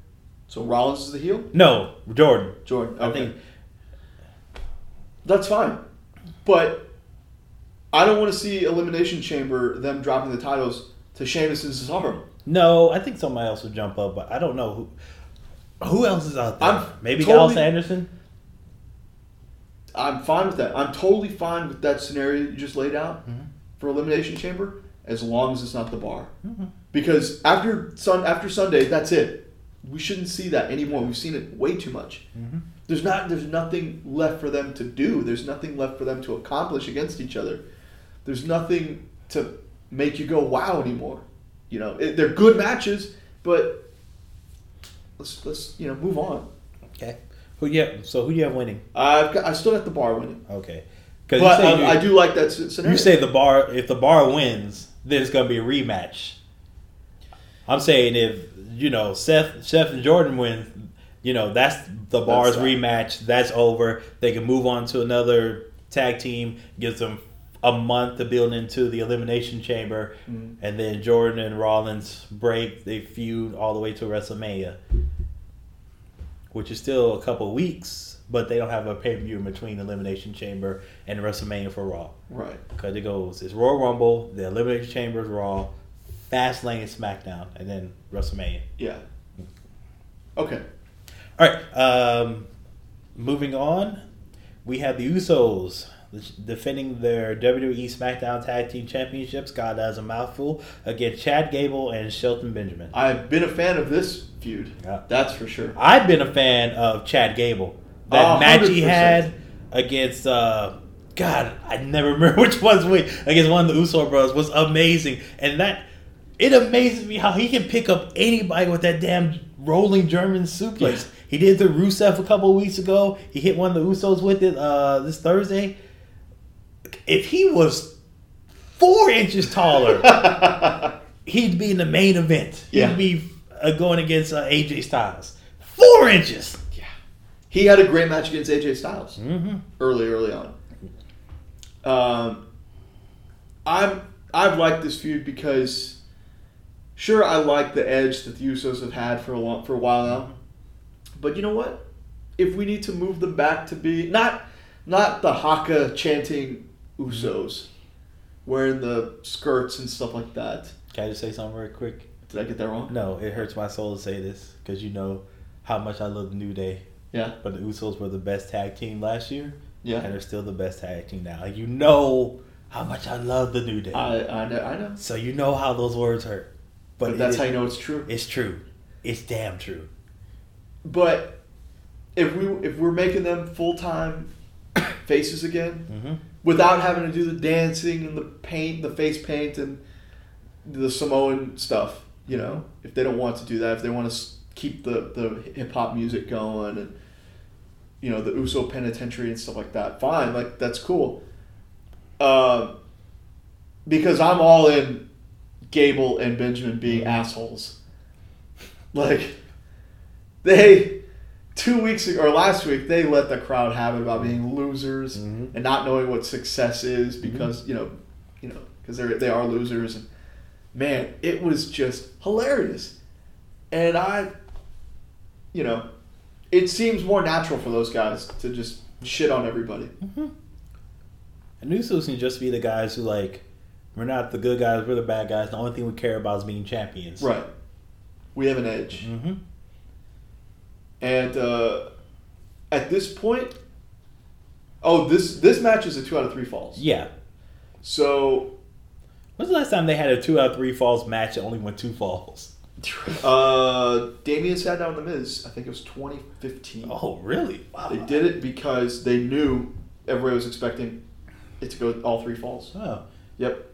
So Rollins is the heel. No, Jordan. Jordan. I think That's fine. But I don't want to see Elimination Chamber them dropping the titles to Sheamus and Cesaro. no. I think somebody else would jump up, but I don't know who. Who else is out there? I'm Maybe totally- Gallows Anderson. I'm fine with that. I'm totally fine with that scenario you just laid out Mhm. for Elimination Chamber, as long as it's not the bar. Mhm. Because after sun after Sunday, that's it. We shouldn't see that anymore. We've seen it way too much. Mhm. There's not. There's nothing left for them to do. There's nothing left for them to accomplish against each other. There's nothing to make you go wow anymore. You know, it, they're good matches, but let's let's you know move on. Okay. Who have, so who do you have winning? I've got, I still got the bar winning, Okay. Because but um, I do like that scenario. you say the bar. If the bar wins, then it's gonna be a rematch. I'm saying if you know Seth, Seth and Jordan win, you know that's the bar's that. rematch. That's over. They can move on to another tag team. Gives them a month to build into the elimination chamber, Mhm. and then Jordan and Rollins break. They feud all the way to WrestleMania, which is still a couple weeks. But they don't have a pay per view in between Elimination Chamber and WrestleMania for Raw. right. Because it goes, it's Royal Rumble, the Elimination Chamber is Raw, Fast Lane is SmackDown, and then WrestleMania. Yeah. Okay. All right, um, moving on, we have the Usos defending their WWE SmackDown Tag Team Championships. God, that's a mouthful against Chad Gable and Shelton Benjamin. I've been a fan of this feud. Yeah. That's for sure. I've been a fan of Chad Gable. That A match he had against uh God, I never remember which one's which against one of the Uso brothers was amazing. And that it amazes me how he can pick up anybody with that damn rolling German suplex. He did the Rusev a couple of weeks ago. He hit one of the Usos with it uh this Thursday. If he was four inches taller, he'd be in the main event. He'd be uh, going against uh, AJ Styles. Four inches. yeah. He had a great match against AJ Styles Mm-hmm. early, early on. Um, I'm I've liked this feud because, sure, I like the edge that the Usos have had for a long for a while now, but you know what? If we need to move them back to be not not the haka chanting Usos, wearing the skirts and stuff like that. Can I just say something real quick? Did I get that wrong? No, it hurts my soul to say this because you know how much I love the New Day. Yeah, But the Usos were the best tag team last year, Yeah. and they're still the best tag team now. Like, you know how much I love the New Day. I I know. I know. so you know how those words hurt. But, But, that's it- how you know it's true. it's true. It's damn true. But if we if we're making them full time faces again, Mm-hmm. without having to do the dancing and the paint, the face paint, and the Samoan stuff, you know, if they don't want to do that, if they want to keep the the hip hop music going and you know the Uso Penitentiary and stuff like that, fine, like that's cool. Uh, because I'm all in Gable and Benjamin being assholes. Like they two weeks ago or last week they let the crowd have it about being losers Mhm. and not knowing what success is because you know you know because they're they are losers and man it was just hilarious and I you know it seems more natural for those guys to just shit on everybody And Usos can just be the guys who like, we're not the good guys, we're the bad guys. The only thing we care about is being champions. right we have an edge Mm-hmm. And uh, at this point, oh, this this match is a two out of three falls. Yeah. So, When's the last time they had a two out of three falls match that only went two falls? uh, Damien Sandow with the Miz. I think it was 2015. Oh, really? Wow. They did it because they knew everybody was expecting it to go all three falls. Oh. Yep.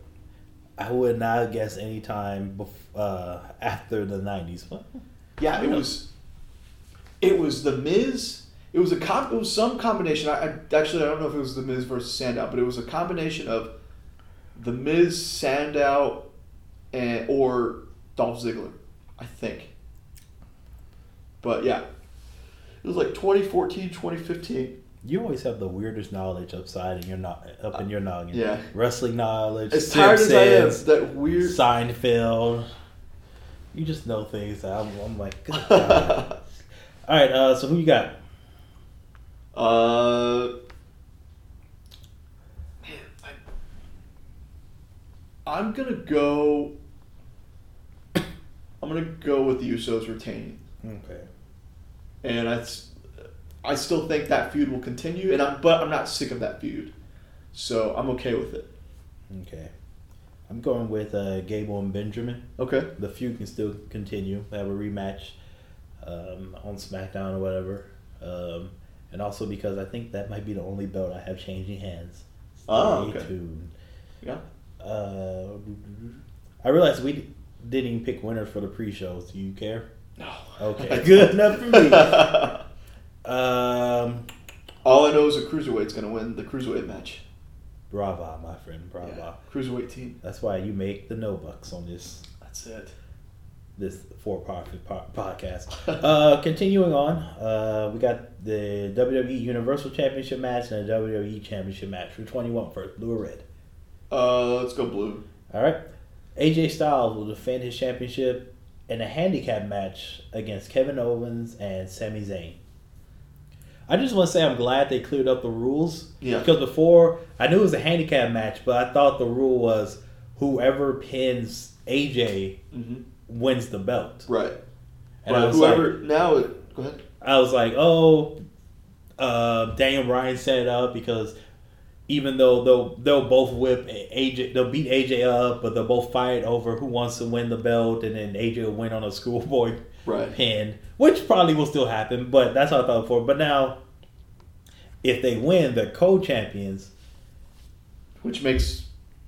I would not have guessed any time bef- uh, after the 90s. What? Yeah, it was. It was the Miz. It was a com- It was some combination. I, I actually I don't know if it was the Miz versus Sandow, but it was a combination of the Miz, Sandow, and or Dolph Ziggler, I think. But yeah, it was like 2014, 2015. You always have the weirdest knowledge upside and you're not up in your noggin. Yeah. Wrestling knowledge. As tired as I am, that weird. Seinfeld. You just know things. That I'm, I'm like, good God. All right. Uh, so who you got? Uh, man, I, I'm gonna go. I'm gonna go with the Usos retaining, Okay. and i still think that feud will continue, and I'm but I'm not sick of that feud, so I'm okay with it. Okay. I'm going with uh, Gable and Benjamin. Okay. The feud can still continue. They have a rematch um, on SmackDown or whatever. Um, and also because I think that might be the only belt I have changing hands. Stay Oh, okay. tuned. Yeah. Uh, I realized we didn't even pick winners for the pre-shows. Do you care? No. Okay, good enough for me. Um, All I know is a cruiserweight's gonna win the cruiserweight match. brava, my friend, brava. Yeah. Cruiserweight team. That's why you make the no bucks on this That's it. This for profit po- podcast. Uh, continuing on, uh, we got the WWE Universal Championship match and the WWE Championship match. Which one you want first, blue or red? Uh, let's go blue. All right. AJ Styles will defend his championship in a handicap match against Kevin Owens and Sami Zayn. I just want to say I'm glad they cleared up the rules. Yeah. Because before, I knew it was a handicap match, but I thought the rule was whoever pins AJ Mm-hmm. Wins the belt. Right. And right. was like, Whoever now, it, go ahead. I was like, oh, uh, Daniel Bryan set it up because even though they'll they'll both whip AJ, they'll beat AJ up, but they'll both fight over who wants to win the belt, and then AJ will win on a schoolboy Right. pin, which probably will still happen. But that's what I thought before. But now, if they win, they're co-champions, Which makes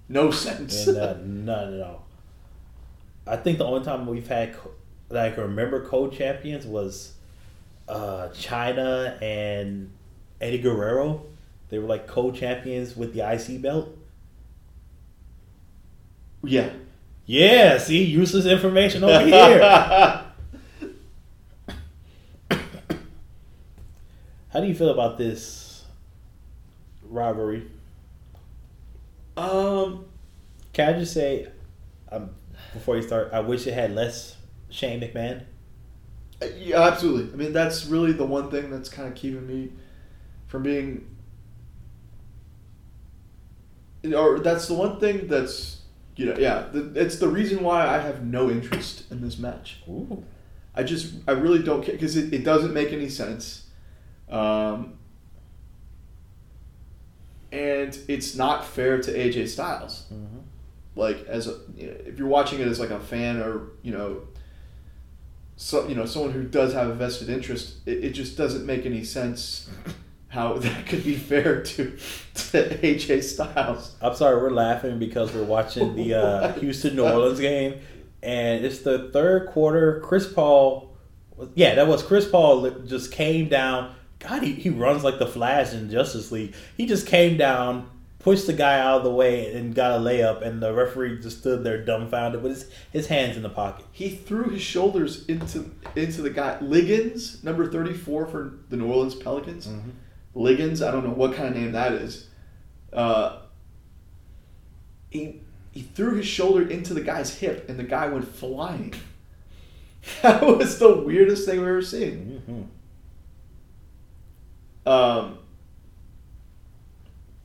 no sense. and uh, none at all. I think the only time we've had co- that I can remember co-champions was uh, Chyna and Eddie Guerrero. They were like co-champions with the IC belt. yeah. Yeah, see, useless information over here. How do you feel about this rivalry? um. Can I just say, um, before you start, I wish it had less Shane McMahon. Yeah, absolutely. I mean, that's really the one thing that's kind of keeping me from being. Or that's the one thing that's, you know, yeah, the, it's the reason why I have no interest in this match. Ooh. I just, I really don't care because it, it doesn't make any sense. Um, and it's not fair to AJ Styles. Mm-hmm. Like as a you know, if you're watching it as like a fan or you know so you know someone who does have a vested interest it, it just doesn't make any sense how that could be fair to to AJ Styles I'm sorry, we're laughing because we're watching the uh, Houston New Orleans game, and it's the third quarter. Chris Paul, yeah, that was Chris Paul. Just came down. God, he, he runs like the Flash in Justice League. He just came down, pushed the guy out of the way, and got a layup. And the referee just stood there dumbfounded with his, his hands in the pocket. he threw his shoulders into into the guy Liggins number 34 for the New Orleans Pelicans Liggins I don't know what kind of name that is uh he he threw his shoulder into the guy's hip and the guy went flying that was the weirdest thing we've ever seen Mm-hmm. Um,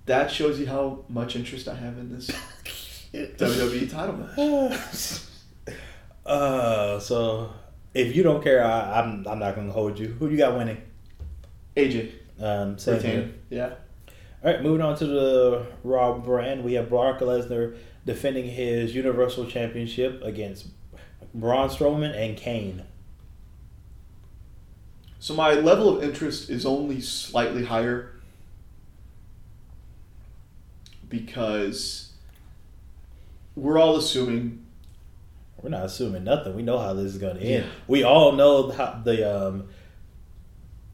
that shows you how much interest I have in this WWE title match. uh, so if you don't care, I, I'm I'm not gonna hold you. Who do you got winning? AJ, Um, same here. Yeah. All right, moving on to the Raw brand, we have Brock Lesnar defending his Universal Championship against Braun Strowman and Kane. So my level of interest is only slightly higher because we're all assuming We're not assuming nothing. We know how this is going to end. Yeah. We all know how the um,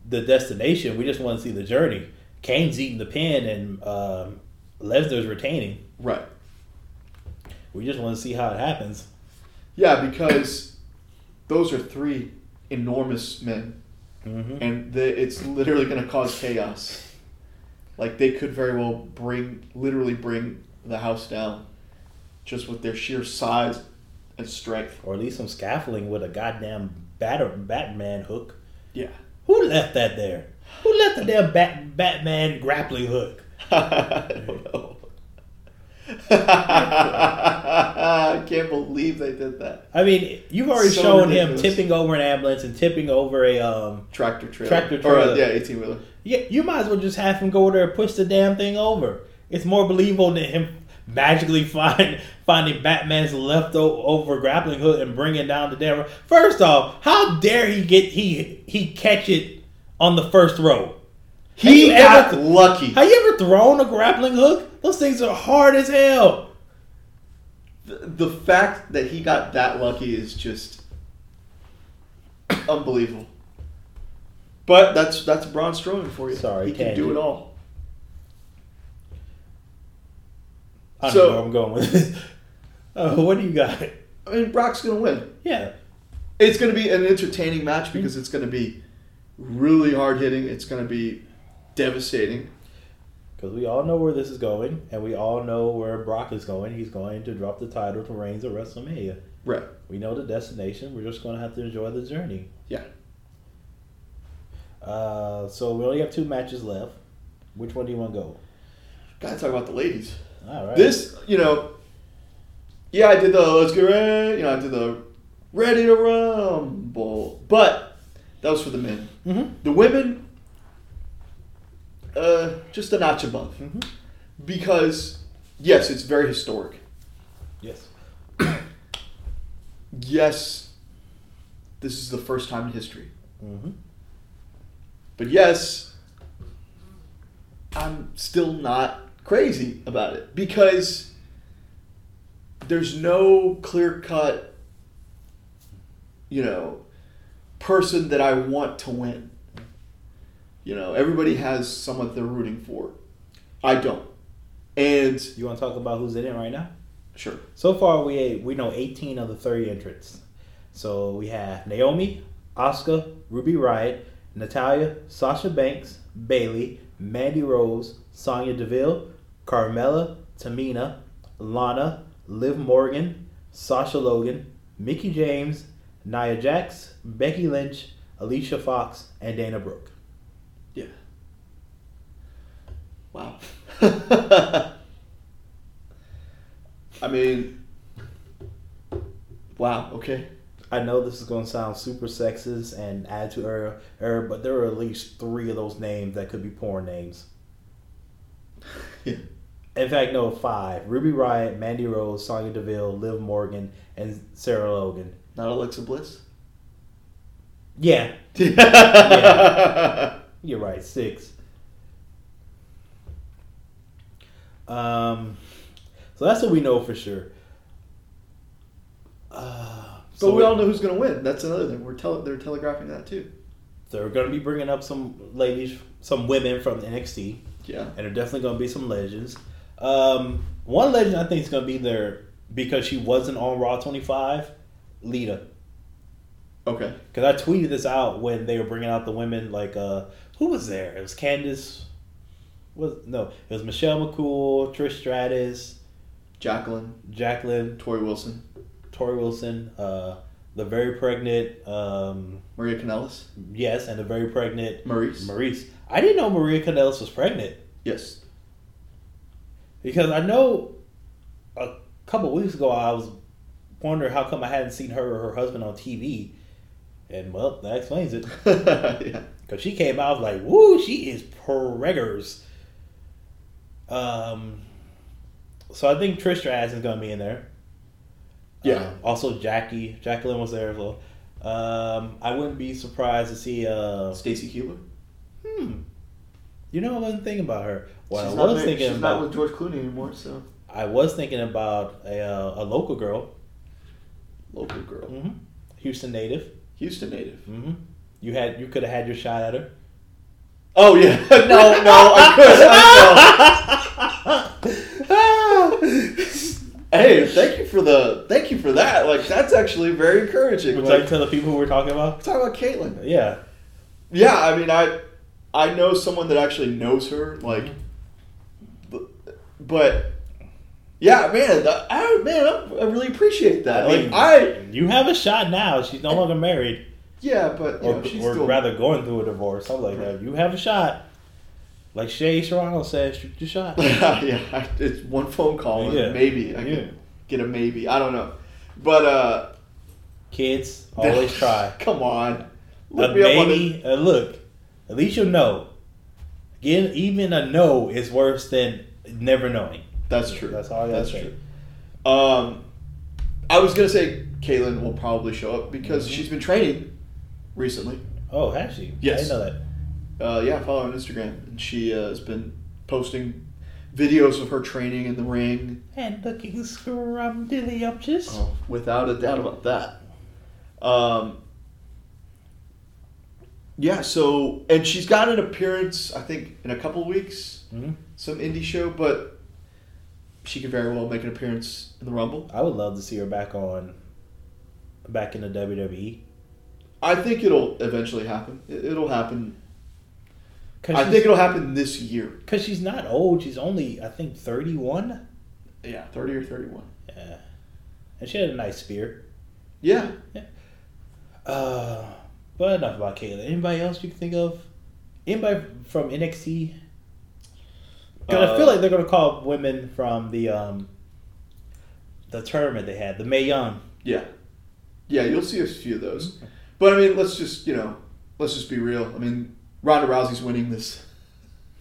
the destination. We just want to see the journey. Kane's eating the pin, and um, Lesnar's retaining. right. We just want to see how it happens. Yeah, because those are three enormous men, Mm-hmm. and the, it's literally going to cause chaos. Like they could very well bring, literally bring the house down, just with their sheer size and strength. or at least some scaffolding with a goddamn batter, Batman hook. Yeah. Who left that there? Who left the damn Bat, Batman grappling hook? I don't know. I can't believe they did that. I mean, you've already So shown ridiculous. him tipping over an ambulance and tipping over a um. Tractor trailer. Tractor Or, trailer. yeah, 18 wheeler. Yeah, you might as well just have him go there and push the damn thing over. It's more believable than him magically find finding Batman's leftover grappling hook and bringing down the damn. First off, how dare he get he he catch it on the first row? He got ever- lucky. Have you ever thrown a grappling hook? Those things are hard as hell. The, the fact that he got that lucky is just unbelievable. But that's that's Braun Strowman for you. Sorry, he can do it all. I don't So- know where I'm going with this. Uh, what do you got? I mean, Brock's gonna win. Yeah, It's gonna be an entertaining match because it's gonna be really hard hitting. It's gonna be devastating. because we all know where this is going, and we all know where Brock is going. He's going to drop the title to Reigns at WrestleMania. Right. We know the destination. We're just going to have to enjoy the journey. Yeah. Uh, so we only have two matches left. Which one do you want to go? Gotta talk about the ladies. All right. This, you know, yeah, I did the let's get ready. You know, I did the ready to rumble, but that was for the men. Mm-hmm. The women, uh, just a notch above, Mhm. because yes, it's very historic. Yes. Yes, this is the first time in history. Mm-hmm. But yes, I'm still not crazy about it because there's no clear cut, you know, person that I want to win. You know, everybody has someone they're rooting for. I don't. And You want to talk about who's in it right now? sure. So far, we we know 18 of the 30 entrants. So we have Naomi, Asuka, Ruby Riot, Natalia, Sasha Banks, Bayley, Mandy Rose, Sonya Deville, Carmella, Tamina, Lana, Liv Morgan, Sarah Logan, Mickie James, Nia Jax, Becky Lynch, Alicia Fox, and Dana Brooke. Yeah. Wow. I mean, wow, okay. I know this is going to sound super sexist and add to her, her, but there are at least three of those names that could be porn names. Yeah. In fact, no, five. Ruby Riot, Mandy Rose, Sonya Deville, Liv Morgan, and Sarah Logan. Not Alexa Bliss? Yeah, yeah. you're right. Six. Um, so that's what we know for sure. Uh, But so we all know who's going to win. That's another thing. We're tele- they're telegraphing that too. they're going to be bringing up some ladies, some women from NXT. Yeah. and they're definitely going to be some legends. Um, one legend I think is going to be there because she wasn't on Raw 25, Lita. Okay. Because I tweeted this out when they were bringing out the women. Like, uh, who was there? It was Candice. Was no, it was Michelle McCool, Trish Stratus, Jacqueline, Jacqueline, Torrie Wilson, Torrie Wilson, uh, the very pregnant, um, Maria Kanellis, yes, and the very pregnant Maryse. Maryse. I didn't know Maria Kanellis was pregnant. yes. Because I know a couple weeks ago I was wondering how come I hadn't seen her or her husband on TV. And well, that explains it. yeah. Because she came out like, woo, she is preggers. Um, so I think Trish Stratus is going to be in there. Yeah. Um, also, Jackie. Jacqueline was there as well. Um, I wouldn't be surprised to see. Uh, Stacy Keibler. hmm. You know, I wasn't thinking about her. Well, she's I was married- thinking she's about. not with George Clooney anymore, so I was thinking about a, uh, a local girl, local girl, hmm Houston native. Houston native. hmm You had you could have had your shot at her. Oh yeah, no, no, I could. I know. hey, thank you for the thank you for that. Like that's actually very encouraging. Would Like, like tell the people who we're talking about? talk about Kaitlyn. Yeah. Yeah, I mean, I I know someone that actually knows her. Like, but, but Yeah, man, that, I, man, I, I really appreciate that. Like, mean, I, you have a shot now. She's no longer married, yeah, but you or, know, she's or still rather going through a divorce, something like that. You have a shot. Like Shea Serrano says, shoot your shot. yeah, it's one phone call, and Yeah. maybe I Yeah. can get a maybe. I don't know, but uh, Kids, always try. Come on, A Look on maybe, uh, look, at least you'll know. Again, even a no is worse than never knowing. That's true. That's all I That's say. true. Um, I was gonna say Kaitlyn will probably show up because Mhm. she's been training recently. Oh, has she? Yes. I didn't know that. Uh, yeah, follow her on Instagram, and she uh, has been posting videos of her training in the ring. And looking scrumdiddlyumptious. Oh, without a doubt about that. Um, yeah, so and she's got an appearance, I think, in a couple weeks, hmm some indie show, but she could very well make an appearance in the Rumble. I would love to see her back on, back in the. WWE. I think it'll eventually happen. It, it'll happen. I think it'll happen this year. Cause she's not old. She's only I think thirty one. Yeah, thirty or thirty-one. Yeah, and she had a nice spear. Yeah, yeah. Uh, but enough about Kayla. Anybody else you can think of? Anybody from NXT? Because I feel Uh, like they're gonna call women from the um the tournament they had, the Mae Young. yeah, yeah. You'll see a few of those, but I mean, let's just you know, let's just be real. I mean, Ronda Rousey's winning this.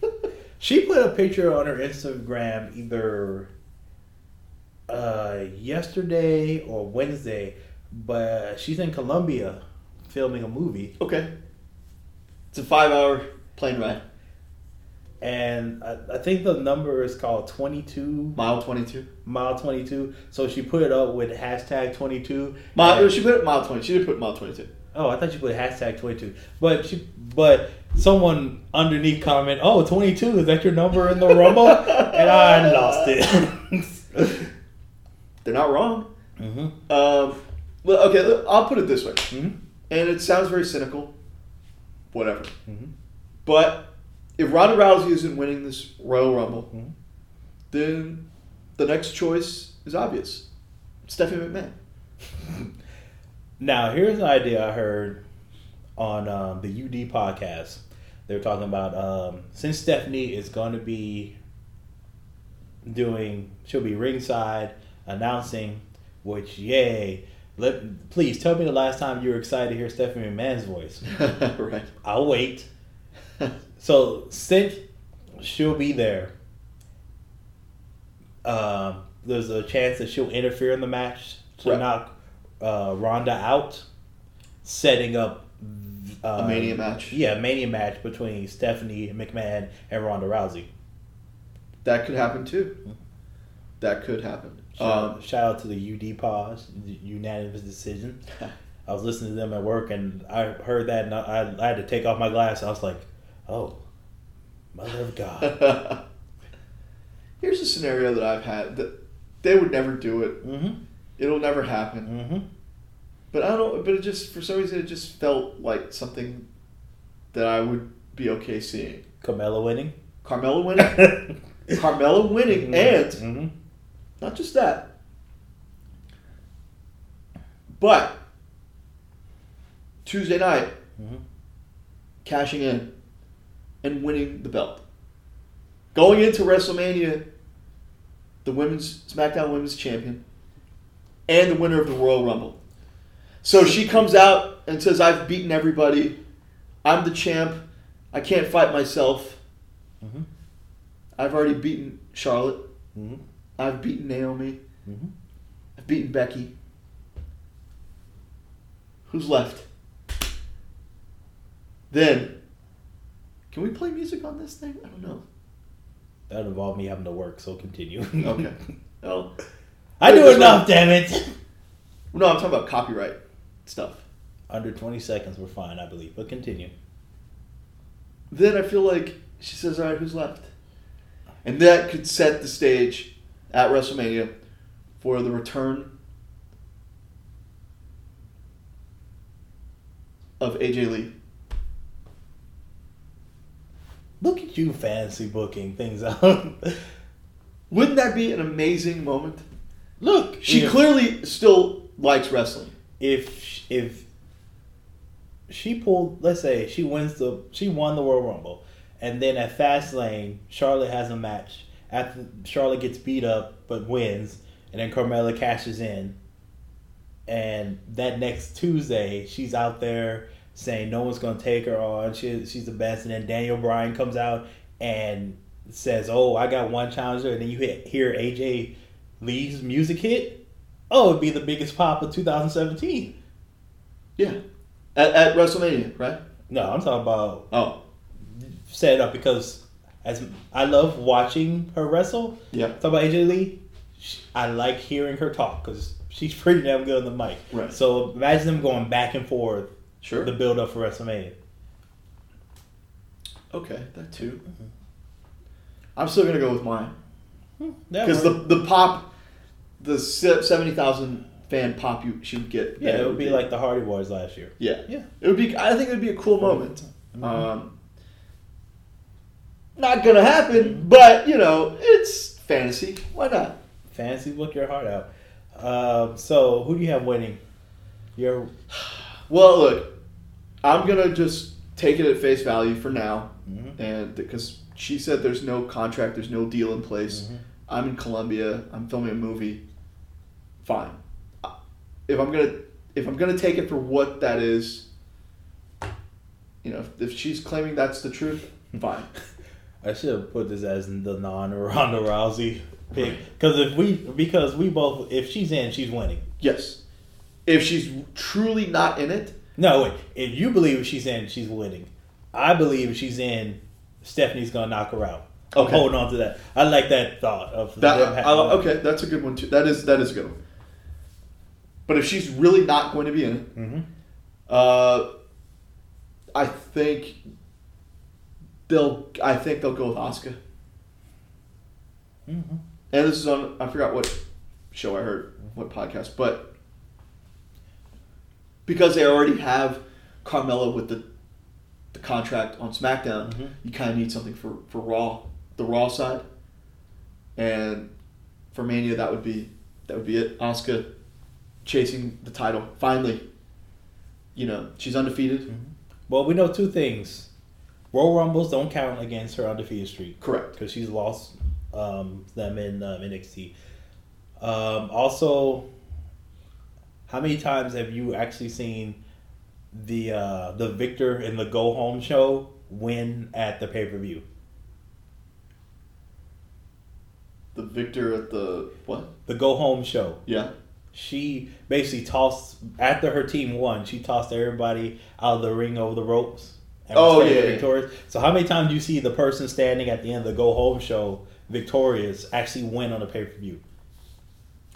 She put a picture on her Instagram either uh, yesterday or Wednesday, but she's in Colombia filming a movie, Okay, it's a five-hour plane ride, and I, I think the number is called twenty two mile twenty-two. mile twenty two. So she put it up with hashtag twenty two. Mile. She put it mile twenty. She did put mile twenty-two. Oh, I thought you put hashtag twenty two, but she but someone underneath comment, oh 22, is that your number in the rumble? and I lost it. They're not wrong. mm-hmm. Um, well, okay, I'll put it this way, Mm-hmm. and it sounds very cynical. Whatever. Mhm. But if Ronda Rousey isn't winning this Royal Rumble, Mhm. then the next choice is obvious: Stephanie McMahon. Now, here's an idea I heard on um, the UD podcast. They were talking about um, since Stephanie is going to be doing, she'll be ringside announcing, which, yay. Let, please tell me the last time you were excited to hear Stephanie McMahon's voice. right. I'll wait. So since she'll be there, um, there's a chance that she'll interfere in the match to Right. knock uh, Ronda out, setting up uh, A Mania match. Yeah, a Mania match between Stephanie McMahon and Ronda Rousey. That could happen too. That could happen. Shout, Um, shout out to the UD pause, the unanimous decision. I was listening to them at work and I heard that and I, I had to take off my glass. I was like, oh, mother of God. Here's a scenario that I've had that they would never do it. mm-hmm. It'll never happen. Mm-hmm. But I don't know. But it just for some reason it just felt like something that I would be okay seeing. Carmella winning. Carmella winning. Carmella winning, and Mhm. not just that, but Tuesday night Mhm. cashing in and winning the belt. Going into WrestleMania, the women's SmackDown Women's Champion and the winner of the Royal Rumble. So she comes out and says, I've beaten everybody. I'm the champ. I can't fight myself. Mhm. I've already beaten Charlotte. Mhm. I've beaten Naomi. Mhm. I've beaten Becky. Who's left? Then, can we play music on this thing? I don't know. That would involve me having to work, so continue. Okay. Well, I do enough, damn it. no, I'm talking about copyright stuff. Under 20 seconds, we're fine, I believe. But continue. Then I feel like she says, "All right, who's left?" And that could set the stage at WrestleMania for the return of AJ Lee. Look at you fancy booking things out. Wouldn't that be an amazing moment? Look, She if, clearly still likes wrestling. if if she pulled, let's say she wins the she won the World Rumble, and then at Fastlane, Charlotte has a match. After Charlotte gets beat up but wins, and then Carmella cashes in, and that next Tuesday she's out there saying no one's gonna take her on. She, she's the best, and then Daniel Bryan comes out and says, "Oh, I got one challenger," and then you hear AJ Lee's music hit. Oh, it'd be the biggest pop of 2017. Yeah. At, at WrestleMania, right? No, I'm talking about Oh, set it up because as I love watching her wrestle. yeah. Talk about AJ Lee. I like hearing her talk because she's pretty damn good on the mic. Right. So imagine them going back and forth Sure. the build up for WrestleMania. okay, that too. I'm still gonna go with mine because the the pop, the seventy thousand fan pop you should get. yeah, it would be like the Hardy Boys last year. yeah, Yeah. It would be. I think it would be a cool moment. Mhm. Um, not gonna happen, but you know, it's fantasy. Why not? Fantasy, look your heart out. Um, so who do you have winning? Your Well, look, I'm gonna just take it at face value for now, Mhm. and because she said there's no contract, there's no deal in place. Mhm. I'm in Colombia. I'm filming a movie. Fine. If I'm gonna if I'm gonna take it for what that is, you know, if, if she's claiming that's the truth, fine. I should have put this as the non Ronda Rousey pick because if we because we both if she's in she's winning. Yes. If she's truly not in it, No wait, if you believe she's in she's winning, I believe she's in. Stephanie's gonna knock her out. I'm Okay. holding on to that. I like that thought of that I, having- okay, that's a good one too. That is that is a good one. But if she's really not going to be in it, Mhm. uh, I think they'll. I think they'll go with Asuka. Mhm. And this is on. I forgot what show I heard, what podcast, but because they already have Carmella with the contract on SmackDown, Mhm. you kind of need something for for Raw, the Raw side, and for Mania that would be that would be it. Asuka chasing the title finally. You know she's undefeated. Well, we know two things. Royal Rumbles don't count against her undefeated streak. Correct. because she's lost um, them in um, NXT. Um, also, how many times have you actually seen the uh, the victor in the go home show win at the pay per view? The victor at the what? The go home show. Yeah. She basically tossed after her team won. She tossed everybody out of the ring over the ropes. Oh, yeah, yeah. victorious. So how many times do you see the person standing at the end of the go home show victorious actually win on the pay per view?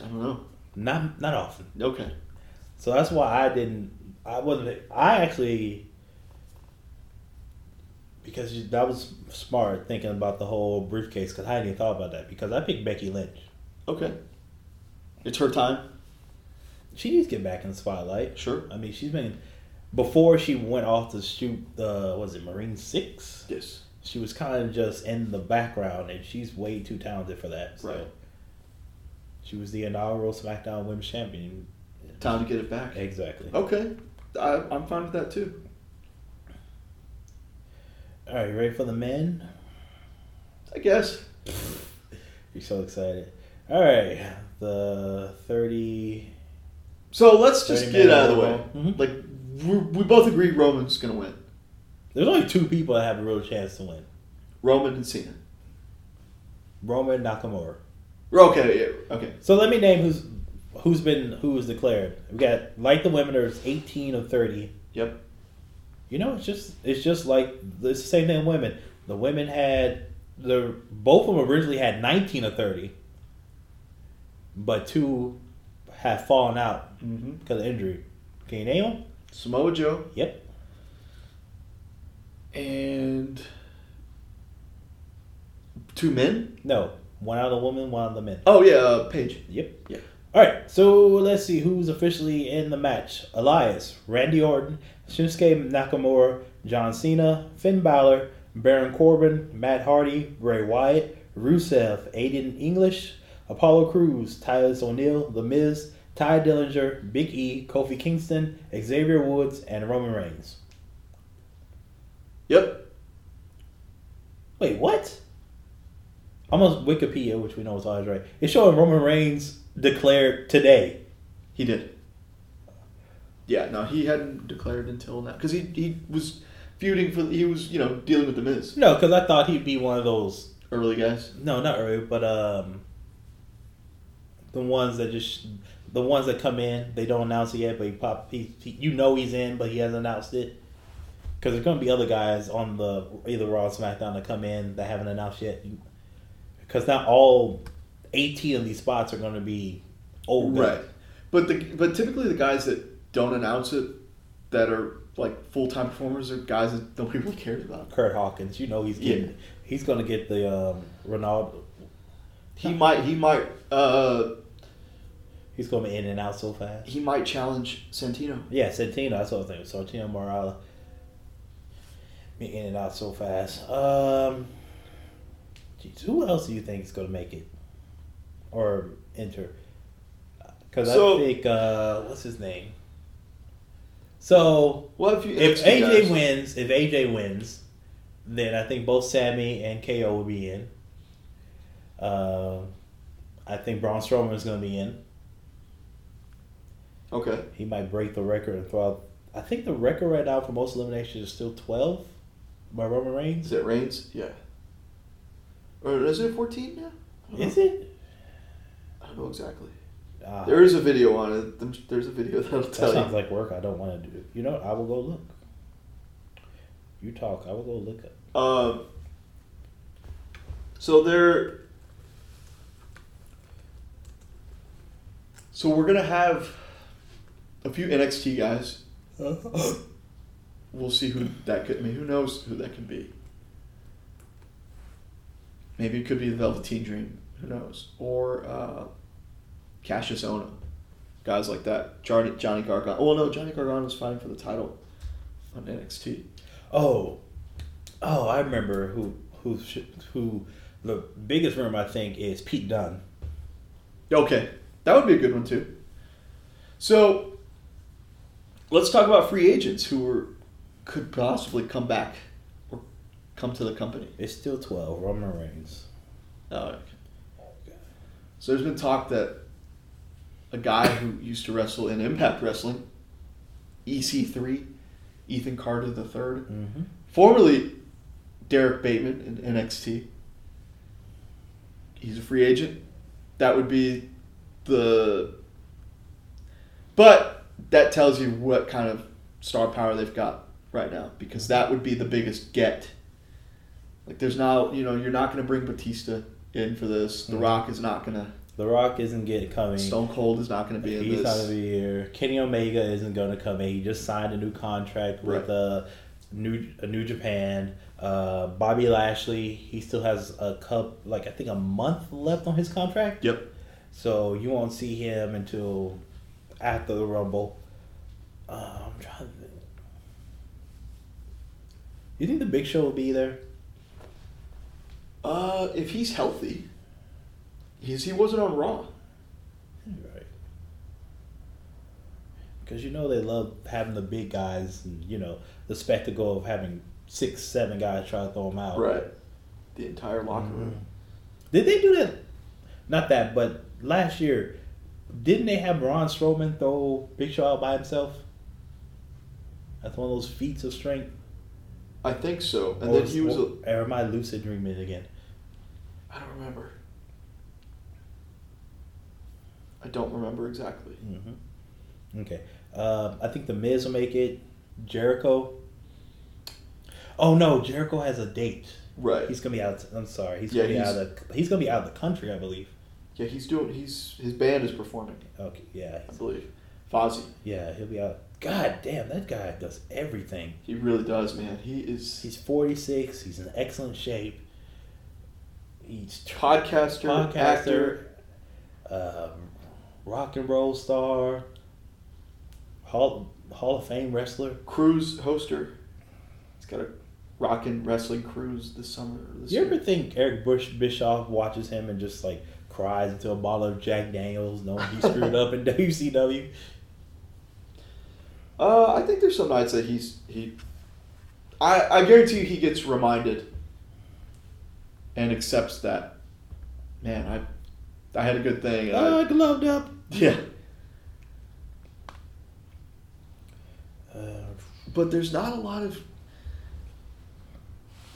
I don't know. Not not often. Okay. So that's why I didn't. I wasn't. I actually because you- that was smart thinking about the whole briefcase because I hadn't even thought about that because I picked Becky Lynch. Okay. It's her time. She needs to get back in the spotlight. Sure. I mean, she's been before she went off to shoot the was it Marine Six. Yes. She was kind of just in the background, and she's way too talented for that. So Right. She was the inaugural SmackDown Women's Champion. Time to get it back. Exactly. Okay. I, I'm fine with that too. All right, you ready for the men? I guess. You're so excited. All right, the thirty. So let's just get out of the way. Mhm. Like we, we both agree Roman's gonna win. There's only two people that have a real chance to win: Roman and Cena. Roman Nakamura. Okay. Yeah. Okay. So let me name who's who's been who was declared. We got like the women. are 18 of 30. Yep. You know, it's just it's just like it's the same thing. Women. The women had the both of them originally had 19 of 30, but two have fallen out Mm-hmm. because of injury. Can you name them? Samoa Joe Yep. and two men. No, one out of the women, one out of the men. Oh yeah, uh, Paige. Yep. Yeah. All right, so let's see who's officially in the match. Elias, Randy Orton, Shinsuke Nakamura, John Cena, Finn Balor, Baron Corbin, Matt Hardy, Bray Wyatt, Rusev, Aiden English, Apollo Crews, Titus O'Neil, The Miz, Tye Dillinger, Big E, Kofi Kingston, Xavier Woods, and Roman Reigns. Yep. Wait, what? On Wikipedia, which we know is always right. It's showing Roman Reigns declared today. He did. Yeah, no, he hadn't declared until now because he he was feuding for he was you know dealing with the Miz No, because I thought he'd be one of those. early guys. No, not early, but um, the ones that just the ones that come in. They don't announce it yet, but he pop. He, he you know he's in, but he hasn't announced it. Because there's gonna be other guys on the either Raw or SmackDown that come in that haven't announced yet. Because not all eighteen of these spots are gonna be old. guys. Right, but the but typically the guys that don't announce it that are like full time performers are guys that nobody really cares about. Kurt Hawkins, you know he's getting. Yeah. He's gonna get the um, Ronaldo. He might he might uh He's gonna be in and out so fast. he might challenge Santino. Yeah, Santino. That's what I think. Santino Marella. Be in and out so fast. Um, geez, who else do you think is gonna make it or enter? Because So- I think uh, what's his name. So Well, if you if AJ guys- wins, if AJ wins, then I think both Sammy and KO will be in. Um, I think Braun Strowman is going to be in. okay, He might break the record and throw out. I think the record right now for most eliminations is still twelve by Roman Reigns. is it Reigns? Yeah, or is it fourteen now? Is know. it? Don't know exactly. Ah, There is a video on it. There's a video that'll that tell sounds you. like work. I don't want to do. You know, I will go look. You talk. I will go look up. Um, so there. So we're gonna have a few NXT guys. We'll see who that could. I mean, who knows who that could be? Maybe it could be the Velveteen Dream. Who knows? Or uh, Kassius Ohno, guys like that. Johnny Johnny Gargano. Oh no, Johnny Gargano's fighting for the title on NXT. Oh, oh, I remember who who who the biggest rumor I think is Pete Dunne. Okay, that would be a good one too. So, let's talk about free agents who are, could possibly come back or come to the company. It's still twelve. Roman Reigns. Oh, okay. So there's been talk that a guy who used to wrestle in Impact Wrestling, EC3, Ethan Carter III, Mm-hmm. formerly Derrick Bateman in NXT. He's a free agent. That would be the. But that tells you what kind of star power they've got right now because that would be the biggest get. Like, there's now, you know, you're not going to bring Batista in for this. The Mhm. Rock is not going to. The Rock isn't getting coming. Stone Cold is not going to be He's not gonna be here. Kenny Omega isn't gonna come in. He just signed a new contract with Right. uh, New a New Japan. Uh, Bobby Lashley, he still has a cup, like I think a month left on his contract. Yep. So you won't see him until after the Rumble. Uh, I'm trying to think. You think the Big Show will be there? Uh, if he's healthy, he's, he wasn't on Raw. Right. Because you know they love having the big guys, and you know the spectacle of having six, seven guys try to throw them out. Right. The entire locker mm-hmm. room. Did they do that? Not that, but last year, didn't they have Braun Strowman throw Big Show out by himself? That's one of those feats of strength. I think so. And or, then he was. A, or, or am I lucid dreaming again? I don't remember. I don't remember exactly. Mm-hmm. Okay. Uh, I think the Miz will make it. Jericho. Oh no, Jericho has a date. Right. He's gonna be out. I'm sorry. He's Yeah, gonna be he's- out of. The, he's gonna be out of the country, I believe. yeah, he's doing. He's his band is performing. Okay. Yeah. I believe. Fozzy. Yeah. He'll be out. God damn, that guy does everything. He really does, man. He is He's 46. He's in excellent shape. He's podcaster, podcaster, actor. um, rock and roll star, Hall Hall of Fame wrestler. cruise hoster. He's got a rocking wrestling cruise this summer. This You year. ever think Eric Bush Bischoff watches him and just like cries into a bottle of Jack Daniels, knowing he screwed up in WCW? Uh, I think there's some nights that he's he. I I guarantee you he gets reminded. And accepts that. Man, I, I had a good thing. I- Uh, gloved up. yeah, Uh, but there's not a lot of.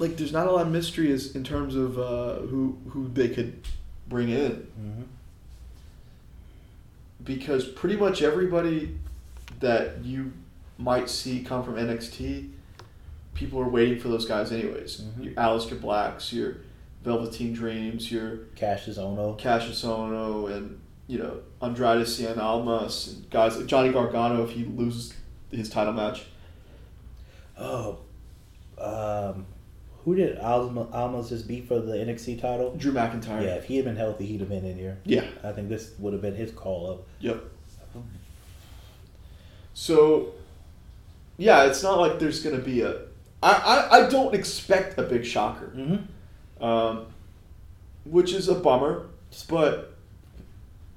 Like, there's not a lot of mystery as in terms of uh, who who they could bring in mhm. because pretty much everybody that you might see come from NXT, people are waiting for those guys anyways. Mhm. Your Aleister Blacks, your Velveteen Dreams, your Kassius Ohno. Kassius Ohno, and you know Andrade Cien Almas, and guys like Johnny Gargano if he loses his title match. Oh, um, who did Alma, Almas just beat for the NXT title? Drew McIntyre. Yeah, if he had been healthy, he'd have been in here. Yeah. I think this would have been his call up. Yep. So, yeah, it's not like there's gonna be a. I, I, I don't expect a big shocker. Mm-hmm. Um, which is a bummer. But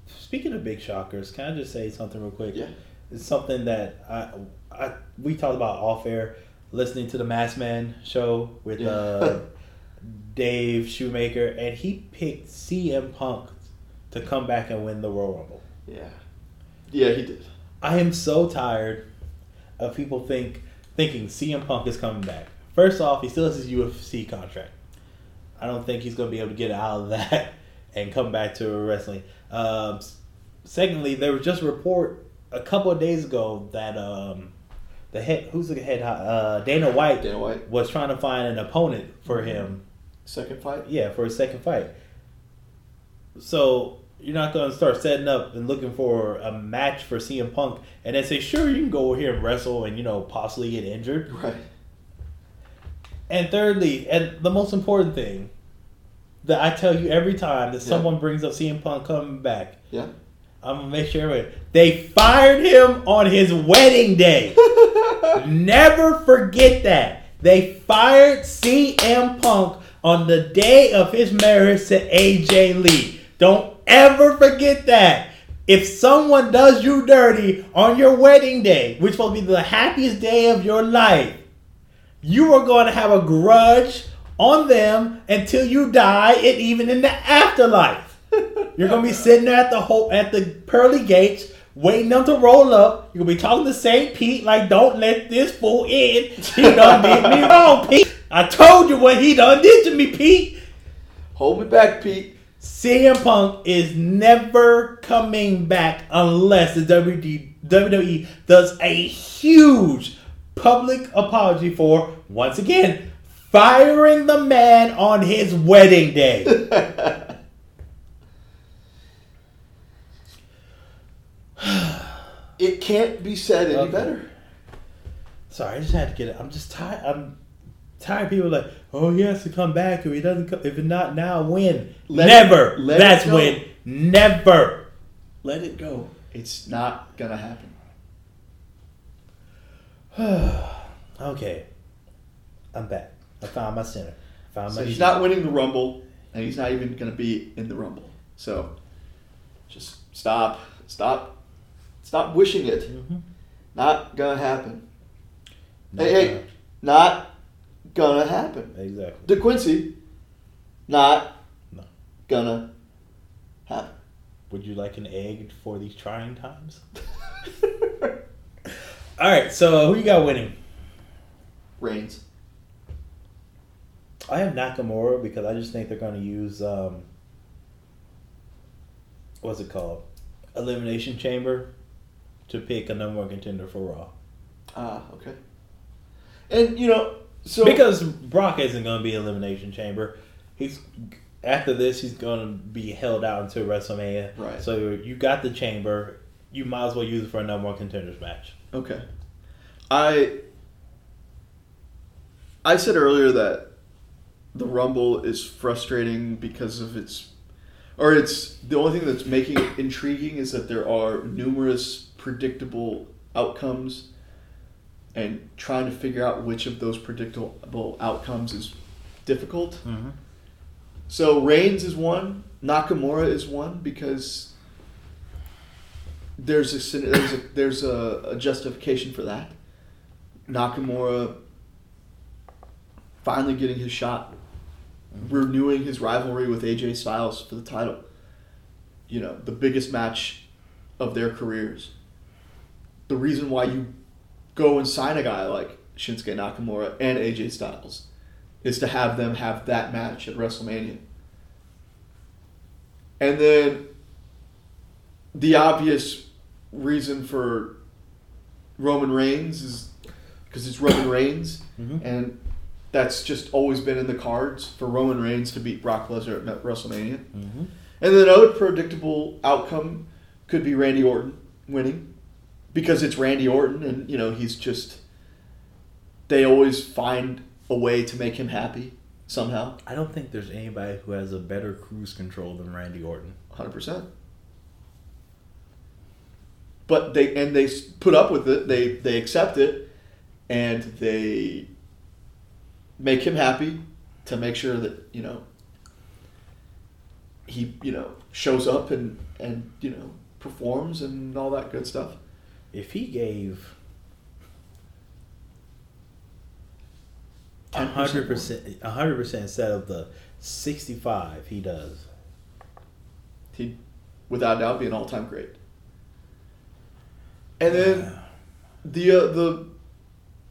Speaking of big shockers, can I just say something real quick? yeah, It's something that I, I we talked about off air, listening to the Mass Man show with Yeah. uh, Dave Shoemaker, and he picked CM Punk to come back and win the Royal Rumble. yeah, yeah, he did. I am so tired of people think thinking CM Punk is coming back. First off, he still has his UFC contract. I don't think he's going to be able to get out of that and come back to wrestling. Um, secondly, there was just a report a couple of days ago that um, the head who's the head uh, Dana White Dana White, was trying to find an opponent for him. second fight. Yeah, for his second fight. So you're not going to start setting up and looking for a match for CM Punk and then say, sure, you can go over here and wrestle and, you know, possibly get injured. Right. And thirdly, and the most important thing that I tell you every time that Yeah. someone brings up CM Punk coming back, Yeah. I'm to make sure everybody- they fired him on his wedding day. Never forget that. They fired CM Punk on the day of his marriage to AJ Lee. Don't ever forget that. If someone does you dirty on your wedding day, which will be the happiest day of your life, you are going to have a grudge on them until you die, and even in the afterlife. You're gonna be sitting there at the whole at the pearly gates, waiting them to roll up. You're gonna be talking to Saint Pete like, "Don't let this fool in. He done did me wrong, Pete. I told you what he done did to me, Pete." Hold me back, Pete. CM Punk is never coming back unless the WWE does a huge public apology for once again firing the man on his wedding day. It can't be said any Okay. better. Sorry, I just had to get it. I'm just tired. I'm tired. of People like, oh, he has to come back. If he doesn't, come, if not now, when? Let Never. it- let it That's when. Never. Let it go. It's not gonna happen. okay, I'm back. I found my center. Found So my. he's not winning the Rumble, and he's not even gonna be in the Rumble. So just stop, stop, stop wishing it. Mhm. Not gonna happen. Not hey, hey, gonna- not gonna happen. Exactly. De Quincy, not No. gonna happen. Would you like an egg for these trying times? All right. So who you got winning? Reigns. I have Nakamura because I just think they're going to use um, what's it called, Elimination Chamber, to pick a number one contender for Raw. Ah, okay. And you know, so because Brock isn't going to be Elimination Chamber. He's after this, he's going to be held out until WrestleMania. Right. So you got the chamber. You might as well use it for a number one contenders match. Okay. I I said earlier that the Rumble is frustrating because of its or it's the only thing that's making it intriguing is that there are numerous predictable outcomes and trying to figure out which of those predictable outcomes is difficult. Mm-hmm. So Reigns is one, Nakamura is one because there's a there's a, there's a, a justification for that. Nakamura finally getting his shot, renewing his rivalry with AJ Styles for the title. You know, the biggest match of their careers. The reason why you go and sign a guy like Shinsuke Nakamura and AJ Styles is to have them have that match at WrestleMania. And then the obvious reason for Roman Reigns is because it's Roman Reigns, Mhm. and that's just always been in the cards for Roman Reigns to beat Brock Lesnar at WrestleMania. Mm-hmm. And then another predictable outcome could be Randy Orton winning because it's Randy Orton and you know he's just they always find a way to make him happy somehow. I don't think there's anybody who has a better cruise control than Randy Orton. 100%. But they and they put up with it. They they accept it and they make him happy to make sure that, you know, he, you know, shows up and and, you know, performs and all that good stuff. If he gave hundred percent, hundred percent instead of the sixty-five, he does. He'd without doubt be an all-time great. And then the uh, the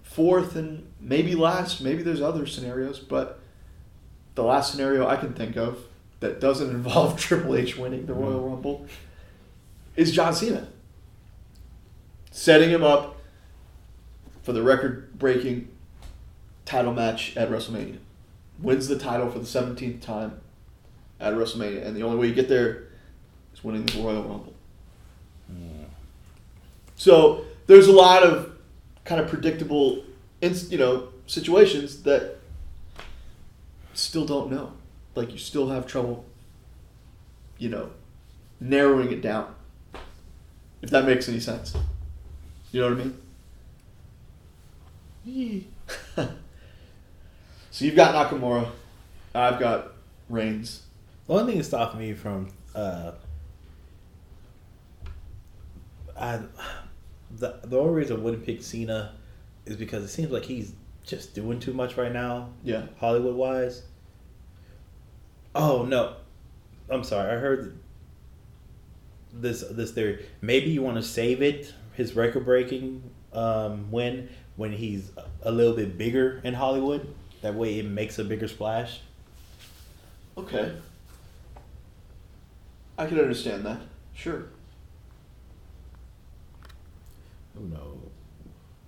fourth and maybe last, maybe there's other scenarios, but the last scenario I can think of that doesn't involve Triple H winning the Royal Mm. Rumble is John Cena. Setting him up for the record-breaking title match at WrestleMania. Wins the title for the 17th time at WrestleMania, and the only way you get there is winning the Royal Rumble. So there's a lot of kind of predictable, you know, situations that still don't know. Like you still have trouble, you know, narrowing it down. If that makes any sense. You know what I mean? so you've got Nakamura. I've got Reigns. The only thing that stopped me from uh, I the the only reason I wouldn't pick Cena is because it seems like he's just doing too much right now, Yeah. Hollywood wise. Oh no, I'm sorry. I heard this this theory. Maybe you want to save it his record breaking um, win when he's a little bit bigger in Hollywood. That way, it makes a bigger splash. Okay. I can understand that. Sure. Who knows?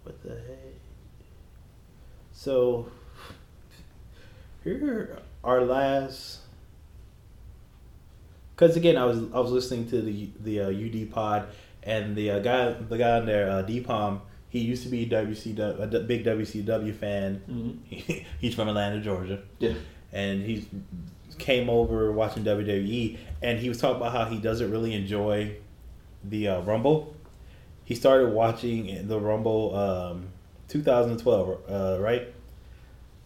What the heck? So, here our last. Because again, I was I was listening to the the uh, UD pod, and the uh, guy the guy on there, uh, Dpom, he used to be WCW, a big WCW fan. Mm-hmm. He's from Atlanta, Georgia Yeah. and he came over watching WWE, and he was talking about how he doesn't really enjoy the uh, Rumble. He started watching the Rumble um, 2012, uh, right?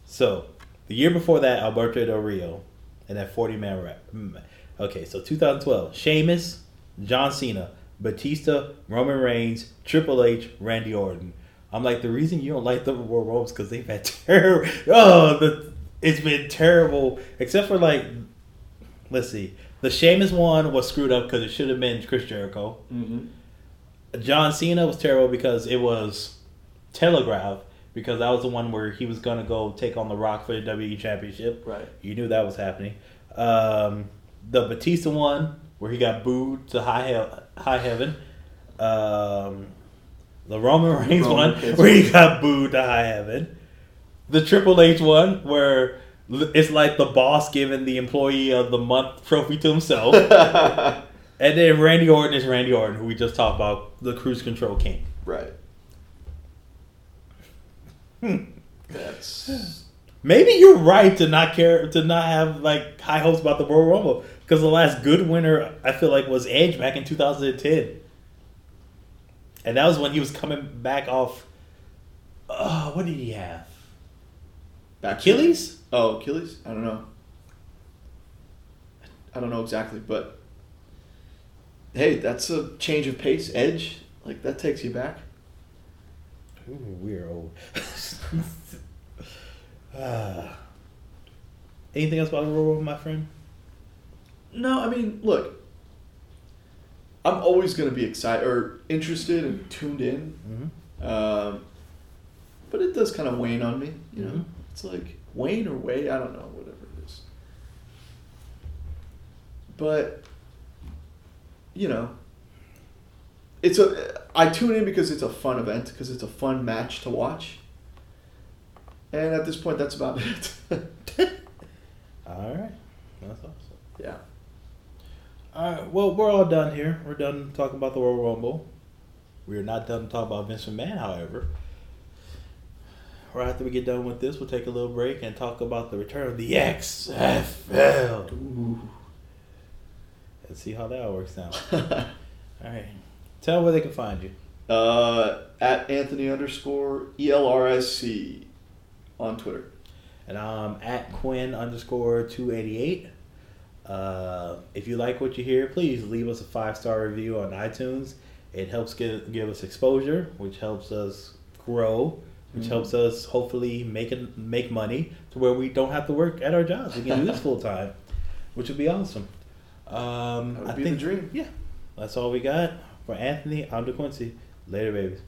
So the year before that, Alberto Del Rio, and that 40 man. Mm. Okay, so 2012, Sheamus, John Cena, Batista, Roman Reigns, Triple H, Randy Orton. I'm like, the reason you don't like the Royal Rumble because they've had terrible. Oh, the it's been terrible, except for like, let's see, the Sheamus one was screwed up because it should have been Chris Jericho. Mm-hmm. John Cena was terrible because it was telegraphed because that was the one where he was gonna go take on The Rock for the WWE Championship. Right. You knew that was happening. Um, the Batista one where he got booed to high hell, high heaven. Um, the Roman Reigns Roman one where he got booed to high heaven. The Triple H one where it's like the boss giving the employee of the month trophy to himself. and then Randy Orton is Randy Orton, who we just talked about, the cruise control king. right. Hmm. That's Maybe you're right to not care to not have like high hopes about the Royal Rumble because the last good winner I feel like was Edge back in 2010, and that was when he was coming back off Uh, what did he have? Back Achilles? Oh, Achilles? I don't know. I don't know exactly, but hey, that's a change of pace. Edge, like that takes you back. Ooh, we're old. Ah. anything else about the Rumble, my friend? No, I mean, look, I'm always going to be excited or interested and tuned in, Mm-hmm. um, but it does kind of wane on me. You know, Mhm. it's like wane or wait, I don't know, whatever it is. But you know, it's a. I tune in because it's a fun event because it's a fun match to watch. And at this point, that's about it. All right, that's awesome. yeah. All right, well, we're all done here. We're done talking about the Royal Rumble. We're not done talking about Vince McMahon, however. Right after we get done with this, we'll take a little break and talk about the return of the XFL Ooh. And see how that works out. All right, tell them where they can find you. Uh, at Anthony underscore ELRSC on Twitter. And I'm at Quinn underscore 288. Uh, if you like what you hear, please leave us a five star review on iTunes. It helps give, give us exposure, which helps us grow, which Mhm. helps us hopefully make it, make money to where we don't have to work at our jobs. We can do this full time, which would be awesome. Um, That would I be think the dream. yeah, that's all we got for Anthony. I'm DeQuincy. Later, babies.